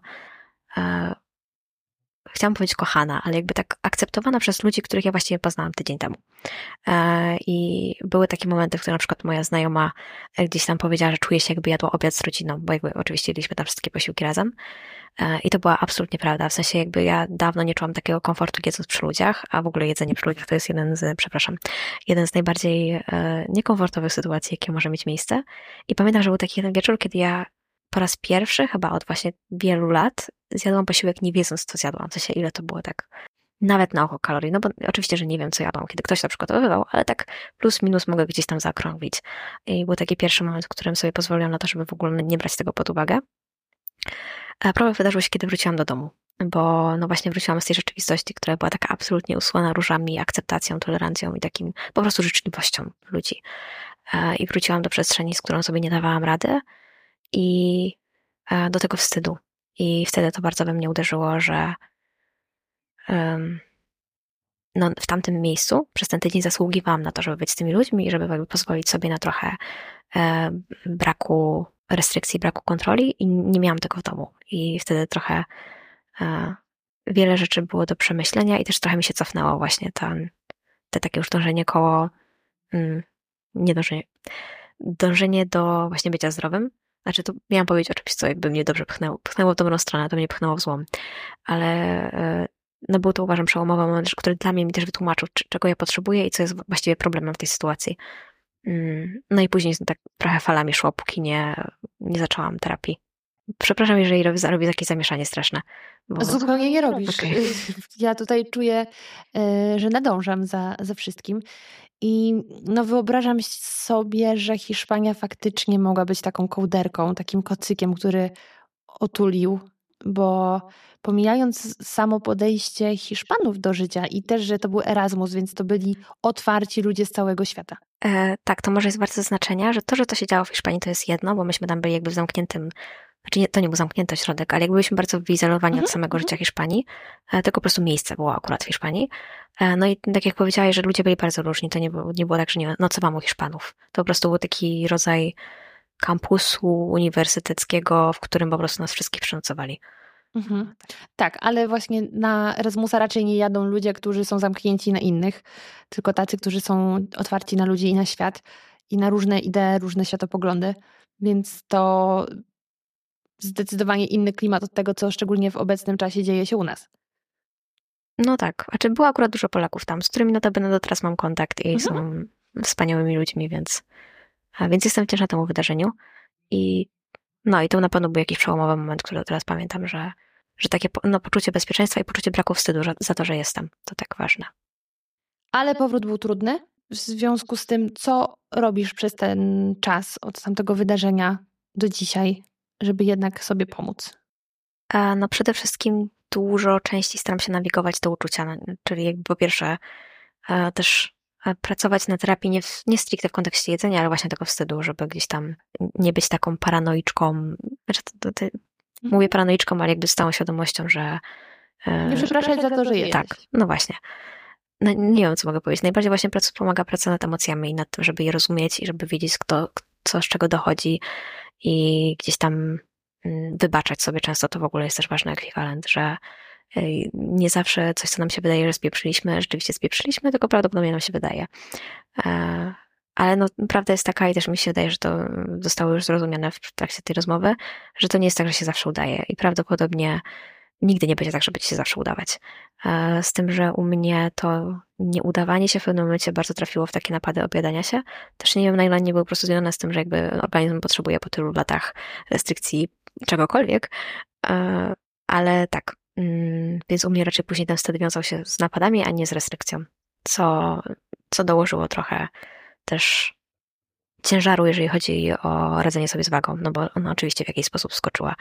chciałam powiedzieć kochana, ale jakby tak akceptowana przez ludzi, których ja właściwie poznałam tydzień temu. E, I były takie momenty, w których na przykład moja znajoma e, gdzieś tam powiedziała, że czuje się jakby jadła obiad z rodziną, bo jakby oczywiście jedliśmy tam wszystkie posiłki razem. E, I to była absolutnie prawda. W sensie jakby ja dawno nie czułam takiego komfortu jedząc przy ludziach, a w ogóle jedzenie przy ludziach to jest jeden z, przepraszam, jeden z najbardziej niekomfortowych sytuacji, jakie może mieć miejsce. I pamiętam, że był taki jeden wieczór, kiedy ja po raz pierwszy chyba od właśnie wielu lat zjadłam posiłek nie wiedząc, co zjadłam. W sensie ile to było tak nawet na oko kalorii. No bo oczywiście, że nie wiem, co jadłam, kiedy ktoś to przygotowywał, ale tak plus minus mogę gdzieś tam zaokrąglić. I był taki pierwszy moment, w którym sobie pozwoliłam na to, żeby w ogóle nie brać tego pod uwagę. A problem wydarzył się, kiedy wróciłam do domu, bo no właśnie wróciłam z tej rzeczywistości, która była taka absolutnie usłana różami, akceptacją, tolerancją i takim po prostu życzliwością ludzi. E, I wróciłam do przestrzeni, z którą sobie nie dawałam rady i e, do tego wstydu. I wtedy to bardzo we mnie uderzyło, że um, no, w tamtym miejscu przez ten tydzień zasługiwałam na to, żeby być z tymi ludźmi i żeby pozwolić sobie na trochę e, braku restrykcji, braku kontroli i nie miałam tego w domu. I wtedy trochę e, wiele rzeczy było do przemyślenia i też trochę mi się cofnęło właśnie ten, te takie już dążenie koło, mm, nie dążenie, dążenie do właśnie bycia zdrowym, znaczy, to miałam powiedzieć o czymś, co jakby mnie dobrze pchnęło. Pchnęło w dobrą stronę, to mnie pchnęło w złą. Ale e, no był to uważam przełomowy moment, który dla mnie mi też wytłumaczył, czego ja potrzebuję i co jest właściwie problemem w tej sytuacji. Mm, no i później tak trochę falami szło, póki nie, nie zaczęłam terapii. Przepraszam, jeżeli robię, robię jakieś zamieszanie straszne. Bo... Zupełnie nie robisz. Okay. [LAUGHS] Ja tutaj czuję, e, że nadążam za, za wszystkim. I no wyobrażam sobie, że Hiszpania faktycznie mogła być taką kołderką, takim kocykiem, który otulił, bo pomijając samo podejście Hiszpanów do życia i też, że to był Erasmus, więc to byli otwarci ludzie z całego świata. E, tak, to może jest warte znaczenia, że to, że to się działo w Hiszpanii, to jest jedno, bo myśmy tam byli jakby w zamkniętym znaczy nie, to nie był zamknięty ośrodek, ale jakby byliśmy bardzo wyizolowani mhm. od samego życia Hiszpanii, e, tylko po prostu miejsce było akurat w Hiszpanii. E, no i tak jak powiedziałeś, że ludzie byli bardzo różni, to nie było, nie było tak, że nie nocowałam u Hiszpanów. To po prostu był taki rodzaj kampusu uniwersyteckiego, w którym po prostu nas wszystkich przenocowali. Mhm. Tak, ale właśnie na Erasmusa raczej nie jadą ludzie, którzy są zamknięci na innych, tylko tacy, którzy są otwarci na ludzi i na świat i na różne idee, różne światopoglądy. Więc to zdecydowanie inny klimat od tego, co szczególnie w obecnym czasie dzieje się u nas. No tak, a czy było akurat dużo Polaków tam, z którymi notabene do teraz mam kontakt i mhm. są wspaniałymi ludźmi, więc, a więc jestem wdzięczna temu wydarzeniu. I No i to na pewno był jakiś przełomowy moment, który teraz pamiętam, że, że takie no, poczucie bezpieczeństwa i poczucie braku wstydu że, za to, że jestem, to tak ważne. Ale powrót był trudny? W związku z tym, co robisz przez ten czas od tamtego wydarzenia do dzisiaj, żeby jednak sobie pomóc? E, no przede wszystkim dużo częściej staram się nawigować te uczucia, no, czyli jakby po pierwsze e, też e, pracować na terapii nie, w, nie stricte w kontekście jedzenia, ale właśnie tego wstydu, żeby gdzieś tam nie być taką paranoiczką. Znaczy, to, to, to, mówię mhm. paranoiczką, ale jakby z całą świadomością, że... Nie przepraszać za to, że jesteś. Tak, no właśnie. No, nie wiem, co mogę powiedzieć. Najbardziej właśnie praca, pomaga praca nad emocjami i nad tym, żeby je rozumieć i żeby wiedzieć, kto, co z czego dochodzi i gdzieś tam mm, wybaczać sobie często, to w ogóle jest też ważny ekwiwalent, że nie zawsze coś, co nam się wydaje, że spieprzyliśmy, rzeczywiście spieprzyliśmy, tylko prawdopodobnie nam się wydaje. E, ale no, prawda jest taka i też mi się wydaje, że to zostało już zrozumiane w trakcie tej rozmowy, że to nie jest tak, że się zawsze udaje i prawdopodobnie nigdy nie będzie tak, że będzie się zawsze udawać. E, z tym, że u mnie to nieudawanie się w pewnym momencie bardzo trafiło w takie napady objadania się. Też nie wiem, na ile nie były po prostu związane z tym, że jakby organizm potrzebuje po tylu latach restrykcji czegokolwiek, e, ale tak. Mm, więc u mnie raczej później ten wtedy wiązał się z napadami, a nie z restrykcją, co, co dołożyło trochę też ciężaru, jeżeli chodzi o radzenie sobie z wagą, no bo ona oczywiście w jakiś sposób skoczyła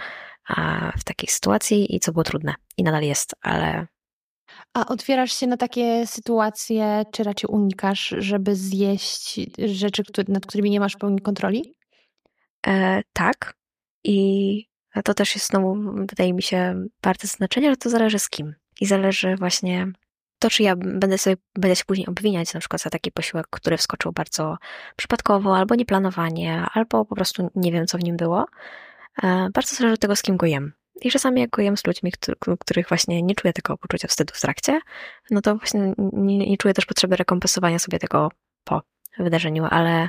w takiej sytuacji i co było trudne i nadal jest, ale. A otwierasz się na takie sytuacje, czy raczej unikasz, żeby zjeść rzeczy, nad którymi nie masz pełni kontroli? E, tak. I to też jest znowu, wydaje mi się, warte znaczenia, że to zależy z kim. I zależy właśnie to, czy ja będę sobie, będę się później obwiniać na przykład za taki posiłek, który wskoczył bardzo przypadkowo, albo nieplanowanie, albo po prostu nie wiem, co w nim było. E, bardzo zależy od tego, z kim go jem. I czasami jak go jem z ludźmi, których właśnie nie czuję tego poczucia wstydu w trakcie, no to właśnie nie, nie czuję też potrzeby rekompensowania sobie tego po wydarzeniu, ale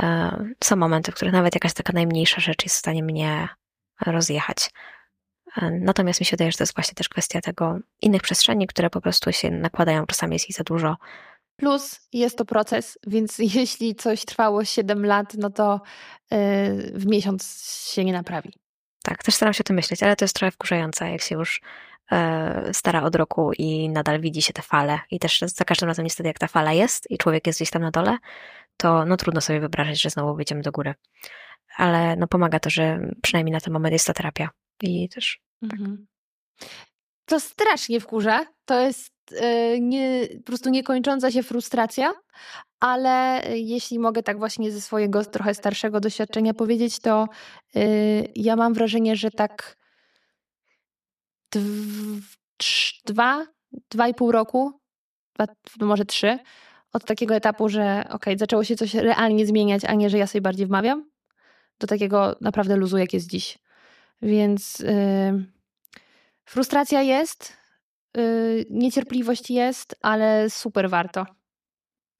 e, są momenty, w których nawet jakaś taka najmniejsza rzecz jest w stanie mnie rozjechać. E, natomiast mi się wydaje, że to jest właśnie też kwestia tego innych przestrzeni, które po prostu się nakładają, czasami jest ich za dużo. Plus jest to proces, więc [LAUGHS] jeśli coś trwało 7 lat, no to yy, w miesiąc się nie naprawi. Tak, też staram się o tym myśleć, ale to jest trochę wkurzające, jak się już yy, stara od roku i nadal widzi się te fale. I też za każdym razem niestety jak ta fala jest i człowiek jest gdzieś tam na dole, to no trudno sobie wyobrazić, że znowu wyjdziemy do góry. Ale no pomaga to, że przynajmniej na ten moment jest ta terapia. I też. Tak. Mhm. To strasznie wkurza. To jest yy, nie, po prostu niekończąca się frustracja, ale jeśli mogę tak właśnie ze swojego trochę starszego doświadczenia powiedzieć, to yy, ja mam wrażenie, że tak dwa, dwa i pół roku, dwa, no może trzy, od takiego etapu, że ok, zaczęło się coś realnie zmieniać, a nie, że ja sobie bardziej wmawiam, do takiego naprawdę luzu, jak jest dziś. Więc yy, frustracja jest, yy, niecierpliwość jest, ale super warto.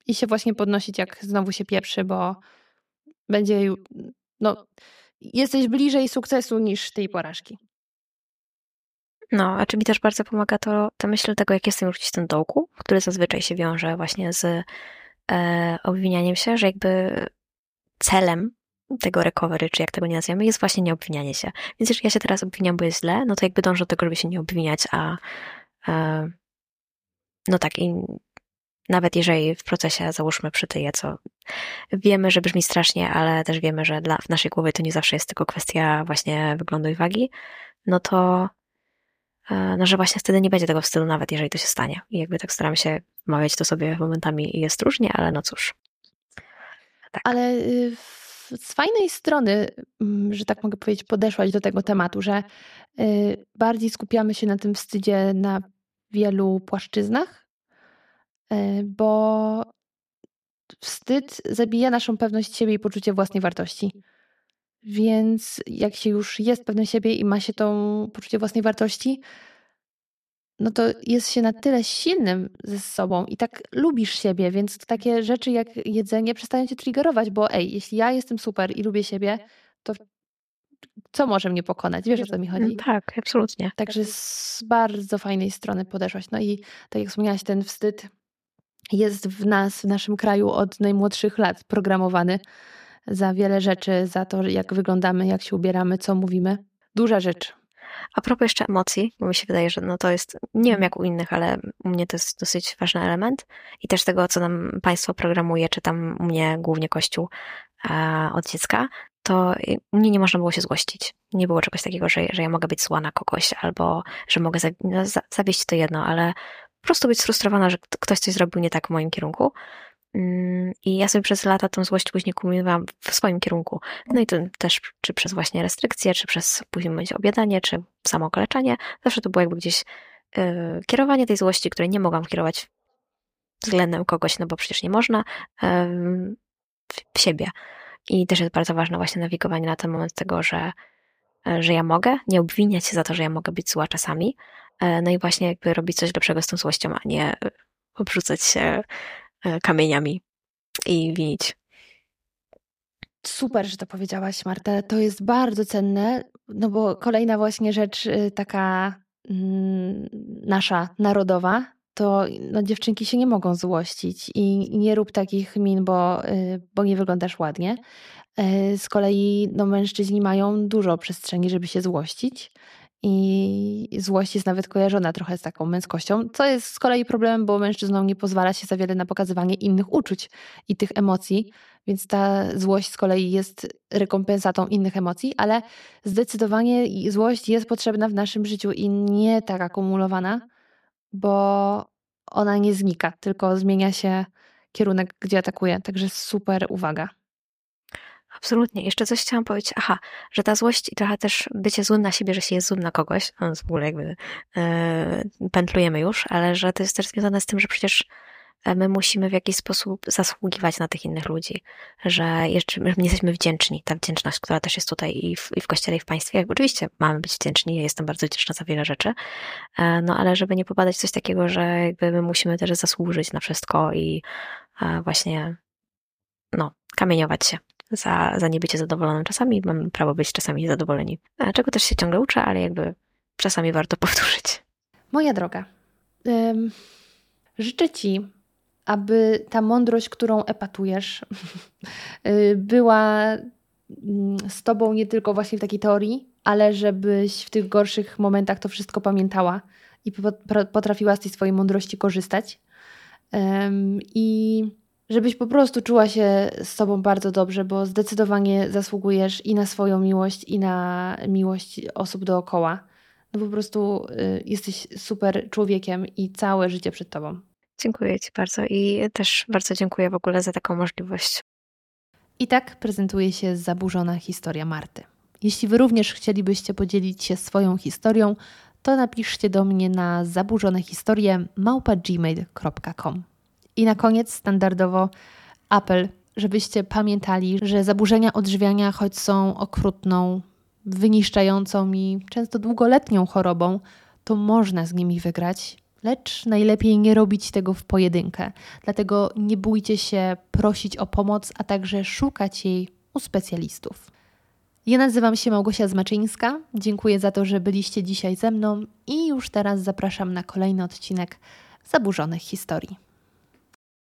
I się właśnie podnosić, jak znowu się pieprzy, bo będzie. No, jesteś bliżej sukcesu niż tej porażki. No, a czy mi też bardzo pomaga to, to myśl tego, jak jestem już gdzieś w tym dołku, który zazwyczaj się wiąże właśnie z e, obwinianiem się, że jakby celem tego recovery, czy jak tego nie nazwiemy, jest właśnie nieobwinianie się. Więc jeżeli ja się teraz obwiniam, bo jest źle, no to jakby dążę do tego, żeby się nie obwiniać, a no tak i nawet jeżeli w procesie załóżmy przytyję, co wiemy, że brzmi strasznie, ale też wiemy, że dla, w naszej głowie to nie zawsze jest tylko kwestia właśnie wyglądu i wagi, no to e, no, że właśnie wtedy nie będzie tego wstydu, nawet jeżeli to się stanie. I jakby tak staram się mawiać to sobie momentami jest różnie, ale no cóż. Tak. Ale y, z fajnej strony, mm, że tak mogę powiedzieć, podeszłaś do tego tematu, że bardziej skupiamy się na tym wstydzie na wielu płaszczyznach, y, bo wstyd zabija naszą pewność siebie i poczucie własnej wartości. Więc jak się już jest pewnym siebie i ma się tą poczucie własnej wartości, no to jest się na tyle silnym ze sobą i tak lubisz siebie, więc takie rzeczy jak jedzenie przestają cię triggerować, bo ej, jeśli ja jestem super i lubię siebie, to co może mnie pokonać? Wiesz, o co mi chodzi? Mm, tak, absolutnie. Także z bardzo fajnej strony podeszłaś. No i tak jak wspomniałaś, ten wstyd jest w nas, w naszym kraju od najmłodszych lat programowany. za wiele rzeczy, za to, jak wyglądamy, jak się ubieramy, co mówimy. Duża rzecz. A propos jeszcze emocji, bo mi się wydaje, że no to jest, nie wiem jak u innych, ale u mnie to jest dosyć ważny element i też tego, co nam państwo programuje, czy tam u mnie głównie Kościół e, od dziecka, to mnie nie można było się złościć. Nie było czegoś takiego, że, że ja mogę być zła na kogoś albo że mogę za, no, zawieść to jedno, ale po prostu być sfrustrowana, że ktoś coś zrobił nie tak w moim kierunku. Mm, I ja sobie przez lata tą złość później kumulowałam w swoim kierunku. No i to też, czy przez właśnie restrykcje, czy przez później będzie obiadanie, czy samo okaleczanie, zawsze to było jakby gdzieś yy, kierowanie tej złości, której nie mogłam kierować względem kogoś, no bo przecież nie można, yy, w siebie. I też jest bardzo ważne właśnie nawigowanie na ten moment tego, że, że ja mogę, nie obwiniać się za to, że ja mogę być zła czasami, yy, no i właśnie jakby robić coś lepszego z tą złością, a nie obrzucać się E, kamieniami i winić. Super, że to powiedziałaś, Marta. To jest bardzo cenne, no bo kolejna właśnie rzecz y, taka mm, nasza, narodowa, to no, dziewczynki się nie mogą złościć i nie rób takich min, bo, y, bo nie wyglądasz ładnie. E, z kolei no, mężczyźni mają dużo przestrzeni, żeby się złościć i złość jest nawet kojarzona trochę z taką męskością, co jest z kolei problemem, bo mężczyznom nie pozwala się za wiele na pokazywanie innych uczuć i tych emocji, więc ta złość z kolei jest rekompensatą innych emocji, ale zdecydowanie złość jest potrzebna w naszym życiu i nie tak akumulowana, bo ona nie znika, tylko zmienia się kierunek, gdzie atakuje. Także super uwaga. Absolutnie. Jeszcze coś chciałam powiedzieć. Aha, że ta złość i trochę też bycie złym na siebie, że się jest złym na kogoś, w ogóle jakby e, pętlujemy już, ale że to jest też związane z tym, że przecież my musimy w jakiś sposób zasługiwać na tych innych ludzi, że my jesteśmy wdzięczni, ta wdzięczność, która też jest tutaj i w, i w kościele, i w państwie. Oczywiście mamy być wdzięczni, ja jestem bardzo wdzięczna za wiele rzeczy, e, no ale żeby nie popadać coś takiego, że jakby my musimy też zasłużyć na wszystko i e, właśnie no, kamieniować się za, za niebycie zadowolonym czasami. Mamy prawo być czasami niezadowoleni. Czego też się ciągle uczę, ale jakby czasami warto [LAUGHS] powtórzyć. Moja droga, życzę Ci, aby ta mądrość, którą epatujesz, [LAUGHS] y, była mm, z Tobą nie tylko właśnie w takiej teorii, ale żebyś w tych gorszych momentach to wszystko pamiętała i potrafiła z tej swojej mądrości korzystać. I żebyś po prostu czuła się z sobą bardzo dobrze, bo zdecydowanie zasługujesz i na swoją miłość, i na miłość osób dookoła. No po prostu y, jesteś super człowiekiem i całe życie przed tobą. Dziękuję Ci bardzo i też bardzo dziękuję w ogóle za taką możliwość. I tak prezentuje się zaburzona historia Marty. Jeśli Wy również chcielibyście podzielić się swoją historią, to napiszcie do mnie na zaburzone historie małpa.gmail.com. I na koniec standardowo apel, żebyście pamiętali, że zaburzenia odżywiania, choć są okrutną, wyniszczającą i często długoletnią chorobą, to można z nimi wygrać, lecz najlepiej nie robić tego w pojedynkę. Dlatego nie bójcie się prosić o pomoc, a także szukać jej u specjalistów. Ja nazywam się Małgosia Zmaczyńska. Dziękuję za to, że byliście dzisiaj ze mną i już teraz zapraszam na kolejny odcinek Zaburzonych Historii.